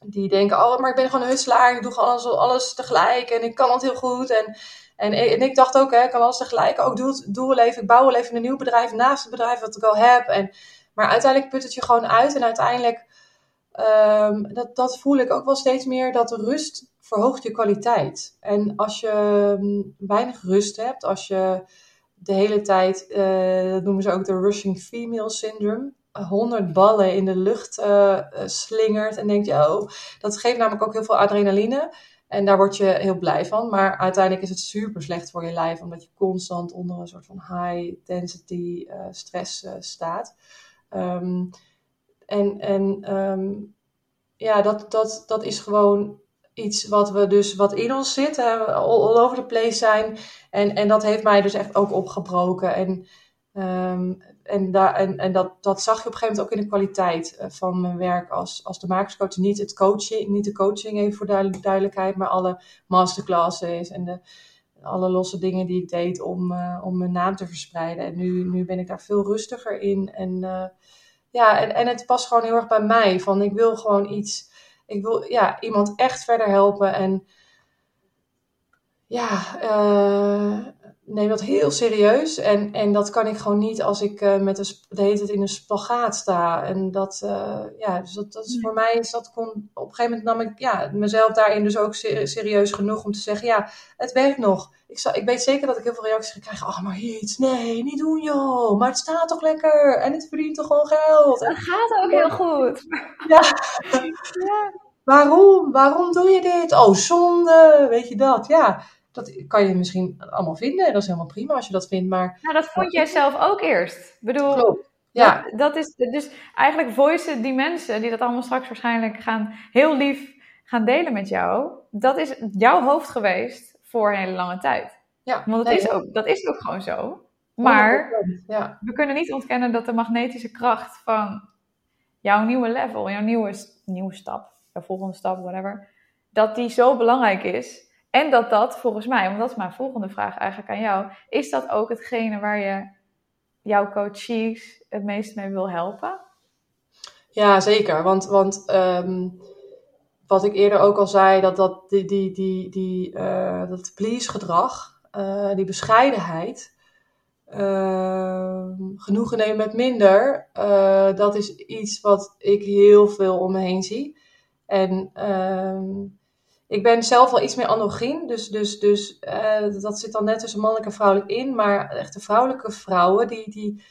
die denken, oh, maar ik ben gewoon een husselaar. Ik doe gewoon alles, alles tegelijk en ik kan het heel goed. En, en, en ik dacht ook, hè, ik kan alles tegelijk. Ook doe, doe wel even, ik bouw wel even een nieuw bedrijf naast het bedrijf wat ik al heb. En, maar uiteindelijk put het je gewoon uit en uiteindelijk Um, dat, dat voel ik ook wel steeds meer, dat rust verhoogt je kwaliteit. En als je um, weinig rust hebt, als je de hele tijd, uh, dat noemen ze ook de rushing female syndrome, honderd ballen in de lucht uh, slingert en denkt, oh, dat geeft namelijk ook heel veel adrenaline. En daar word je heel blij van. Maar uiteindelijk is het super slecht voor je lijf, omdat je constant onder een soort van high density uh, stress uh, staat. Um, en, en um, ja, dat, dat, dat is gewoon iets wat we dus wat in ons zit, all, all over the place zijn. En, en dat heeft mij dus echt ook opgebroken. En, um, en, daar, en, en dat, dat zag je op een gegeven moment ook in de kwaliteit eh, van mijn werk als, als de makerscoach. Niet, het coaching, niet de coaching, even voor duidelijkheid, maar alle masterclasses en de, alle losse dingen die ik deed om, uh, om mijn naam te verspreiden. En nu, nu ben ik daar veel rustiger in. En uh, ja, en, en het past gewoon heel erg bij mij. Van ik wil gewoon iets, ik wil ja, iemand echt verder helpen. En ja, neem dat heel serieus. En, en dat kan ik gewoon niet als ik uh, met een, de het in een spagaat sta. En dat, uh, ja, dus dat, dat is voor mij, is dat kon, op een gegeven moment nam ik ja, mezelf daarin dus ook serieus genoeg om te zeggen, ja, het werkt nog. Ik, zal, ik weet zeker dat ik heel veel reacties ga krijgen. Oh, maar iets, nee, niet doen joh. Maar het staat toch lekker. En het verdient toch gewoon geld. Het gaat ook heel goed. Ja. ja. Waarom? Waarom doe je dit? Oh, zonde. Weet je dat? Ja dat kan je misschien allemaal vinden. En dat is helemaal prima als je dat vindt. Maar, nou, dat vond jij zelf ook eerst. Ik bedoel, Ja. Dat, dat, is dus eigenlijk voicen die mensen die dat allemaal straks waarschijnlijk gaan heel lief gaan delen met jou. Dat is jouw hoofd geweest voor een hele lange tijd. Ja, Want dat, is, ook, dat is ook gewoon zo. Maar ja. we kunnen niet ontkennen dat de magnetische kracht van jouw nieuwe level, jouw nieuwe, nieuwe stap, jouw volgende stap, whatever, dat die zo belangrijk is en dat dat volgens mij, want dat is mijn volgende vraag eigenlijk aan jou, is dat ook hetgene waar je jouw coaches het meest mee wil helpen? Ja, zeker. Want, want um, wat ik eerder ook al zei, dat, dat, die, die, die, die, uh, dat please gedrag, uh, die bescheidenheid, uh, genoegen nemen met minder, uh, dat is iets wat ik heel veel om me heen zie. En uh, ik ben zelf wel iets meer androgyn, dus, dus, dus uh, dat zit dan net tussen mannelijk en vrouwelijk in. Maar echte vrouwelijke vrouwen, die, die,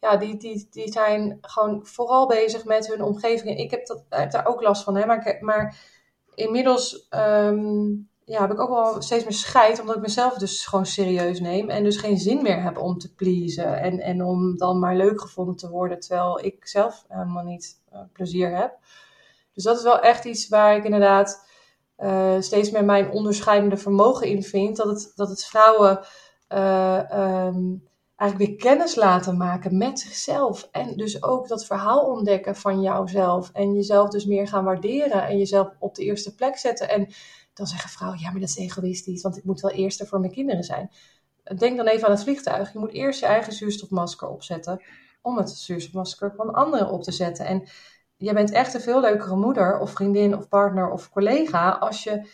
ja, die, die, die zijn gewoon vooral bezig met hun omgeving. Ik heb, dat, heb daar ook last van, hè? Maar, maar inmiddels um, ja, heb ik ook wel steeds meer scheid, omdat ik mezelf dus gewoon serieus neem. En dus geen zin meer heb om te pleasen. En, en om dan maar leuk gevonden te worden, terwijl ik zelf helemaal niet uh, plezier heb. Dus dat is wel echt iets waar ik inderdaad uh, steeds meer mijn onderscheidende vermogen in vind. Dat het, dat het vrouwen uh, um, eigenlijk weer kennis laten maken met zichzelf. En dus ook dat verhaal ontdekken van jouzelf. En jezelf dus meer gaan waarderen. En jezelf op de eerste plek zetten. En dan zeggen vrouwen, ja, maar dat is egoïstisch, want ik moet wel eerst er voor mijn kinderen zijn. Denk dan even aan het vliegtuig. Je moet eerst je eigen zuurstofmasker opzetten om het zuurstofmasker van anderen op te zetten. En je bent echt een veel leukere moeder of vriendin of partner of collega als je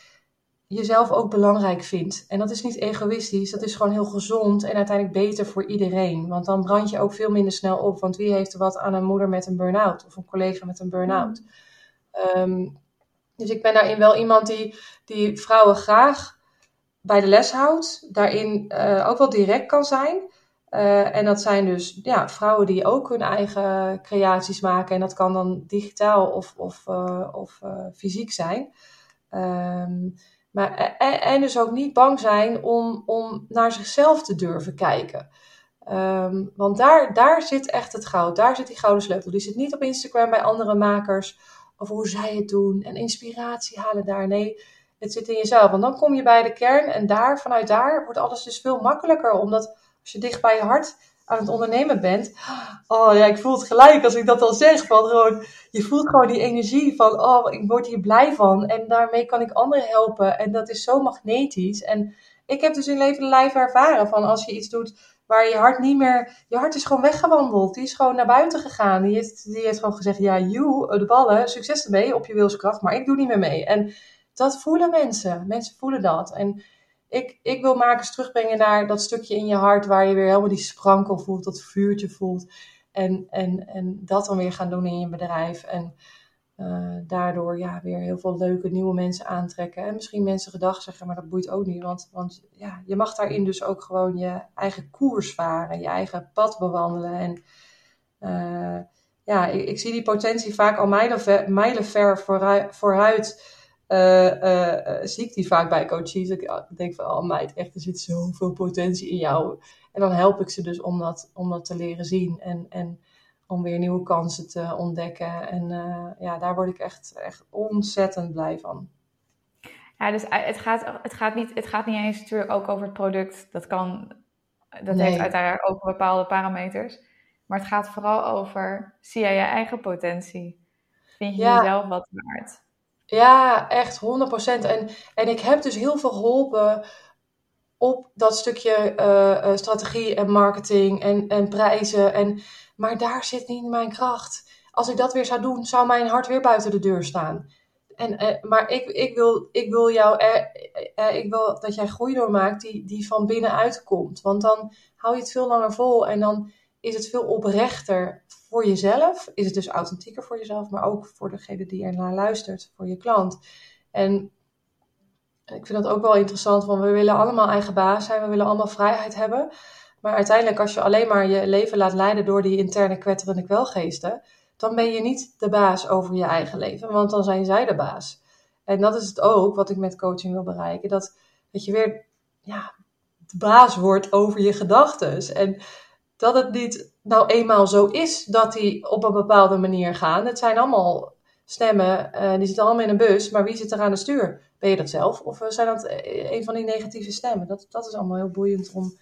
jezelf ook belangrijk vindt. En dat is niet egoïstisch, dat is gewoon heel gezond en uiteindelijk beter voor iedereen. Want dan brand je ook veel minder snel op. Want wie heeft er wat aan een moeder met een burn-out of een collega met een burn-out? Um, dus ik ben daarin wel iemand die, die vrouwen graag bij de les houdt. Daarin uh, ook wel direct kan zijn. Uh, en dat zijn dus ja, vrouwen die ook hun eigen creaties maken. En dat kan dan digitaal of, of, uh, of fysiek zijn. Um, maar, en, dus ook niet bang zijn om, om naar zichzelf te durven kijken. Um, want daar, daar zit echt het goud. Daar zit die gouden sleutel. Die zit niet op Instagram bij andere makers over hoe zij het doen en inspiratie halen daar. Nee, het zit in jezelf. Want dan kom je bij de kern en daar, vanuit daar wordt alles dus veel makkelijker. Omdat als je dicht bij je hart aan het ondernemen bent. Oh ja, ik voel het gelijk als ik dat al zeg. Van je voelt gewoon die energie van, oh, ik word hier blij van. En daarmee kan ik anderen helpen. En dat is zo magnetisch. En ik heb dus in leven lijf ervaren van als je iets doet waar je hart niet meer, je hart is gewoon weggewandeld. Die is gewoon naar buiten gegaan. Die heeft, die heeft gewoon gezegd, ja, you, de ballen, succes ermee op je wilskracht, maar ik doe niet meer mee. En dat voelen mensen. Mensen voelen dat. En ik, ik wil makers terugbrengen naar dat stukje in je hart waar je weer helemaal die sprankel voelt, dat vuurtje voelt. En, en, en dat dan weer gaan doen in je bedrijf. En uh, daardoor ja, weer heel veel leuke nieuwe mensen aantrekken. En misschien mensen gedag zeggen, maar dat boeit ook niet. Want, want ja, je mag daarin dus ook gewoon je eigen koers varen, je eigen pad bewandelen. En uh, ja, ik, ik, zie die potentie vaak al mijlenver, mijlenver vooruit. Vooruit uh, zie ik die vaak bij coaches. Ik denk van, oh meid, echt, er zit zoveel potentie in jou. En dan help ik ze dus om dat, om dat te leren zien. En, en om weer nieuwe kansen te ontdekken. En ja, daar word ik echt, echt ontzettend blij van. Ja, dus het gaat, het, gaat niet, het gaat niet eens natuurlijk ook over het product. Dat kan, dat nee. heeft uiteraard ook bepaalde parameters. Maar het gaat vooral over, zie jij je eigen potentie? Vind je ja. jezelf wat waard? Ja, echt 100%. En, en ik heb dus heel veel geholpen op dat stukje uh, strategie en marketing en, en prijzen. En maar daar zit niet mijn kracht. Als ik dat weer zou doen, zou mijn hart weer buiten de deur staan. En, eh, maar ik, ik, wil, ik wil jou, eh, eh, ik wil dat jij groei doormaakt die, die van binnenuit komt. Want dan hou je het veel langer vol en dan is het veel oprechter voor jezelf. Is het dus authentieker voor jezelf, maar ook voor degene die er naar luistert, voor je klant. En ik vind dat ook wel interessant, want we willen allemaal eigen baas zijn, we willen allemaal vrijheid hebben. Maar uiteindelijk, als je alleen maar je leven laat leiden door die interne kwetterende kwelgeesten, dan ben je niet de baas over je eigen leven, want dan zijn zij de baas. En dat is het ook wat ik met coaching wil bereiken: dat, dat je weer ja, de baas wordt over je gedachten. En dat het niet nou eenmaal zo is dat die op een bepaalde manier gaan. Het zijn allemaal stemmen, uh, die zitten allemaal in een bus, maar wie zit er aan het stuur? Ben je dat zelf? Of zijn dat eh, een van die negatieve stemmen? Dat, dat is allemaal heel boeiend om,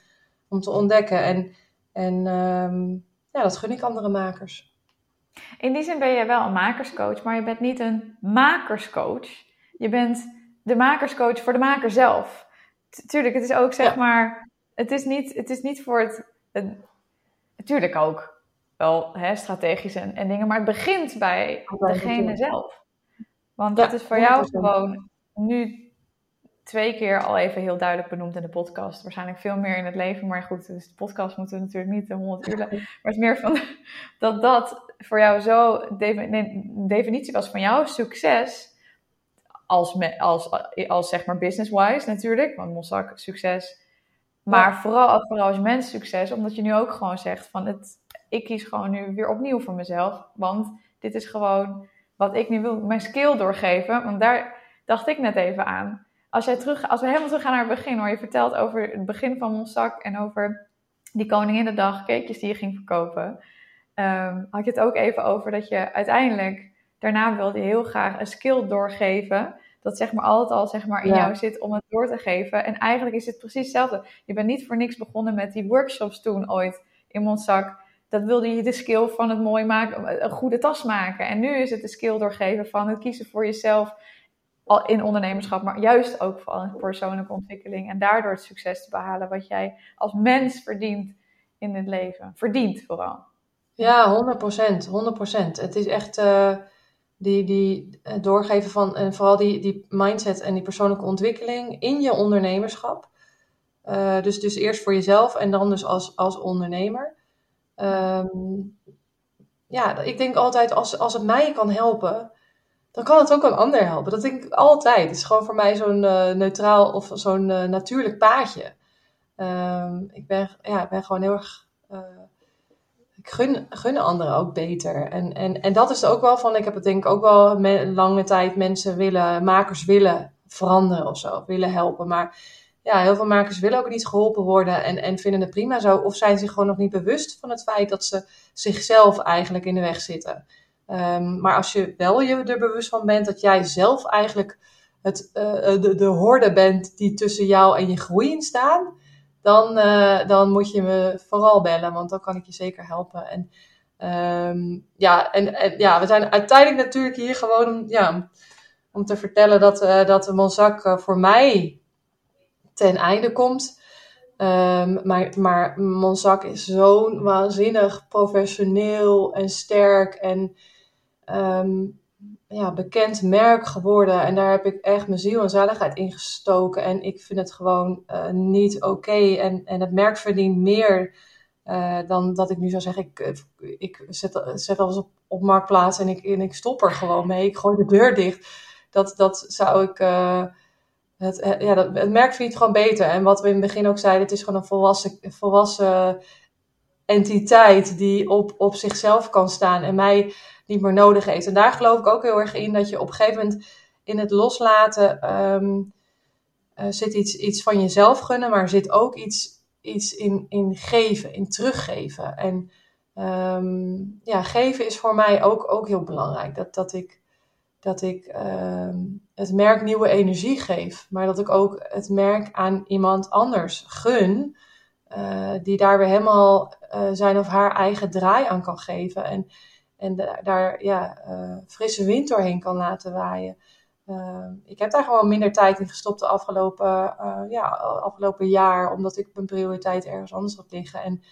om te ontdekken. En, en um, ja, dat gun ik andere makers. In die zin ben je wel een makerscoach, maar je bent niet een makerscoach. Je bent de makerscoach voor de maker zelf. Tuurlijk, het is ook zeg ja. maar, het is niet, het is niet voor het, het natuurlijk ook wel hè, strategisch en, en dingen, maar het begint bij degene zelf. Want dat is voor jou 100%. gewoon nu twee keer al even heel duidelijk benoemd in de podcast. Waarschijnlijk veel meer in het leven, maar goed, dus de podcast moeten we natuurlijk niet de 100 uur. Maar het is meer van dat dat voor jou zo de definitie was van jouw succes. Als, als, als zeg maar business-wise natuurlijk, want Mossack succes. Maar vooral, vooral als mens succes, omdat je nu ook gewoon zegt van het, ik kies gewoon nu weer opnieuw voor mezelf. Want dit is gewoon wat ik nu wil, mijn skill doorgeven. Want daar dacht ik net even aan als, jij terug, als we helemaal terug gaan naar het begin, hoor, je vertelt over het begin van Monsac en over die Koninginnedag cakejes die je ging verkopen. Um, had je het ook even over dat je uiteindelijk, daarna wilde heel graag een skill doorgeven. Dat zeg maar altijd al zeg maar, in jou zit om het door te geven. En eigenlijk is het precies hetzelfde. Je bent niet voor niks begonnen met die workshops toen ooit in Monsac. Dat wilde je de skill van het mooi maken, een goede tas maken. En nu is het de skill doorgeven van het kiezen voor jezelf al in ondernemerschap, maar juist ook vooral in persoonlijke ontwikkeling. En daardoor het succes te behalen wat jij als mens verdient in het leven. Verdient vooral. Ja, 100 procent. 100% Het is echt uh, die, die uh, doorgeven van, en vooral die, die mindset en die persoonlijke ontwikkeling in je ondernemerschap. Uh, dus, dus eerst voor jezelf en dan dus als, als ondernemer. Um, ja, ik denk altijd als, als het mij kan helpen, dan kan het ook een ander helpen. Dat denk ik altijd. Het is gewoon voor mij zo'n neutraal of zo'n natuurlijk paadje. Um, ik, ben, ja, ik ben gewoon heel erg. Gun, anderen ook beter. En, en, en dat is ook wel van. Ik heb het denk ik ook wel lange tijd mensen willen, makers willen veranderen of zo, willen helpen. Maar ja, heel veel makers willen ook niet geholpen worden en, en vinden het prima zo. Of zijn zich gewoon nog niet bewust van het feit dat ze zichzelf eigenlijk in de weg zitten. Um, maar als je wel je er bewust van bent dat jij zelf eigenlijk het, uh, de, de horde bent die tussen jou en je groei in staan, dan, uh, dan moet je me vooral bellen, want dan kan ik je zeker helpen. En, um, ja, en, en ja, we zijn uiteindelijk natuurlijk hier gewoon om, ja, om te vertellen dat, uh, dat Monzac voor mij ten einde komt. Um, maar, maar Monzac is zo'n waanzinnig professioneel en sterk en um, ja, bekend merk geworden. En daar heb ik echt mijn ziel en zaligheid in gestoken. En ik vind het gewoon uh, niet oké. En, en het merk verdient meer uh, dan dat ik nu zou zeggen: ik, eh, ik zet, zet alles op, op marktplaats en ik, en ik stop er gewoon mee. Ik gooi de deur dicht. Dat, dat zou ik. Uh, het, ja, dat, het merk verdient gewoon beter. En wat we in het begin ook zeiden: het is gewoon een volwassen, volwassen entiteit die op, op zichzelf kan staan. En mij niet meer nodig heeft. En daar geloof ik ook heel erg in dat je op een gegeven moment in het loslaten um, uh, zit iets, iets van jezelf gunnen, maar zit ook iets, iets in, in geven, in teruggeven. En um, ja, geven is voor mij ook, ook heel belangrijk. Dat, dat ik, dat ik um, het merk nieuwe energie geef, maar dat ik ook het merk aan iemand anders gun. Uh, die daar weer helemaal uh, zijn of haar eigen draai aan kan geven. En en daar ja, uh, frisse wind doorheen kan laten waaien. Uh, ik heb daar gewoon minder tijd in gestopt de afgelopen, uh, ja, afgelopen jaar, omdat ik mijn prioriteit ergens anders had liggen. En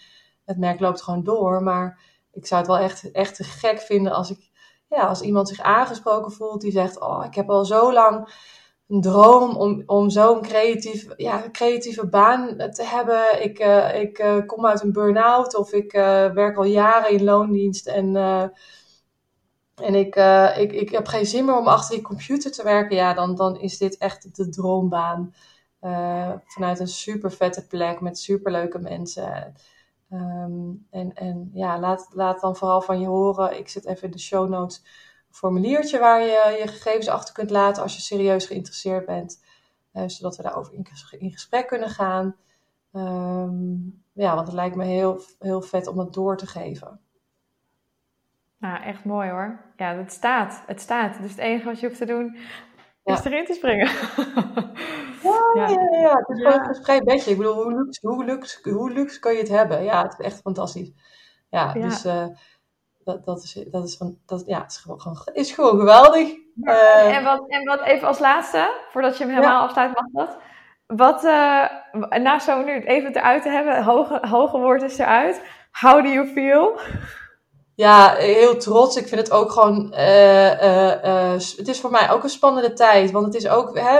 het merk loopt gewoon door. Maar ik zou het wel echt, echt te gek vinden als, ik, ja, als iemand zich aangesproken voelt die zegt: Oh, ik heb al zo lang een droom om, om zo'n creatief, ja, creatieve baan te hebben. Ik, uh, ik uh, kom uit een burn-out of ik uh, werk al jaren in loondienst en, en ik, ik, ik heb geen zin meer om achter die computer te werken. Ja, dan, dan is dit echt de droombaan. vanuit een super vette plek met super leuke mensen. Um, en, en ja, laat, laat dan vooral van je horen. Ik zet even in de show notes formuliertje waar je je gegevens achter kunt laten als je serieus geïnteresseerd bent. Uh, zodat we daarover in, in gesprek kunnen gaan. Um, ja, want het lijkt me heel, heel vet om het door te geven. Nou, echt mooi hoor. Ja, het staat. Het staat. Dus het enige wat je hoeft te doen is erin te springen. ja, ja, ja, ja. Het is gewoon een gesprek bedje. Ik bedoel, hoe luxe, hoe, luxe, hoe luxe kan je het hebben? Ja, het is echt fantastisch. Ja, dus... Uh, dat, dat, is, dat, is, van, dat ja, is, gewoon, is gewoon geweldig. Uh, en, wat, en wat even als laatste, voordat je hem helemaal ja. afsluit, mag dat. Wat, uh, na zo'n minuut even eruit te hebben, hoge, hoge woord is eruit. How do you feel? ja, heel trots. Ik vind het ook gewoon. Uh, het is voor mij ook een spannende tijd. Want het is ook. Hè,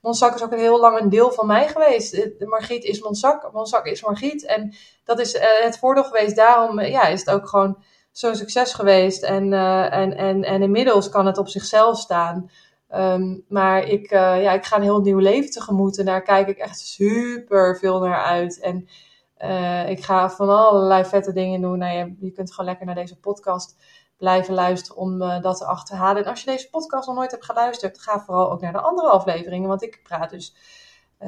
Monsak is ook een heel lang een deel van mij geweest. Margriet is Monsak, Monsak is Margriet. En dat is het voordeel geweest. Daarom ja, is het ook gewoon zo'n succes geweest. En, en, en, en inmiddels kan het op zichzelf staan. Um, maar ik, ja, ik ga een heel nieuw leven tegemoet. En daar kijk ik echt super veel naar uit. En uh, ik ga van allerlei vette dingen doen. Nou, je, je, kunt gewoon lekker naar deze podcast blijven luisteren om dat te achterhalen. En als je deze podcast nog nooit hebt geluisterd, ga vooral ook naar de andere afleveringen. Want ik praat dus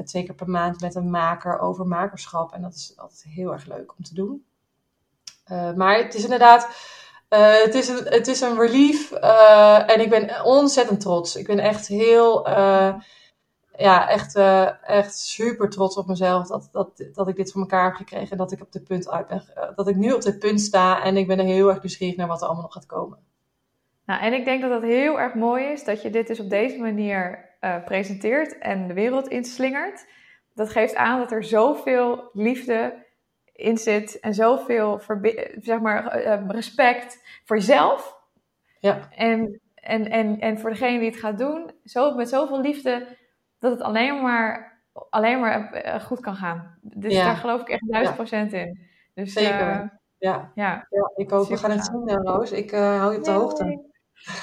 twee keer per maand met een maker over makerschap. En dat is altijd heel erg leuk om te doen. Maar het is inderdaad. het, is een, het is een relief en ik ben ontzettend trots. Ik ben echt heel ja, echt, echt super trots op mezelf dat, dat, dat ik dit voor elkaar heb gekregen. En dat ik, op dit punt uit ben, dat ik nu op dit punt sta. En ik ben er heel erg nieuwsgierig naar wat er allemaal nog gaat komen. Nou, en ik denk dat het heel erg mooi is dat je dit dus op deze manier presenteert en de wereld inslingert. Dat geeft aan dat er zoveel liefde in zit en zoveel zeg maar, respect voor jezelf. Ja. En, en, en, en voor degene die het gaat doen, zo, met zoveel liefde dat het alleen maar, alleen maar eh, goed kan gaan. Dus daar geloof ik echt duizend procent in. Dus, Zeker. Uh, ja. Ja. ja, ik hoop, we gaan het zien, Roos. Ik uh, hou je op de hoogte.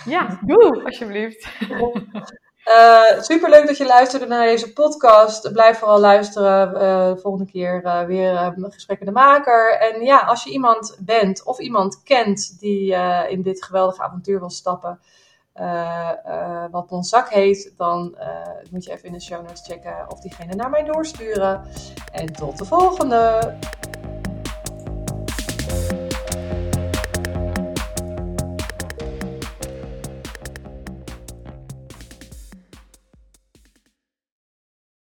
Ja, doe alsjeblieft. Uh, Super leuk dat je luisterde naar deze podcast. Blijf vooral luisteren. Uh, volgende keer uh, weer een gesprek met de maker. En ja, als je iemand bent of iemand kent die in dit geweldige avontuur wil stappen, wat Bonzak heet, dan moet je even in de show notes checken of diegene naar mij doorsturen. En tot de volgende!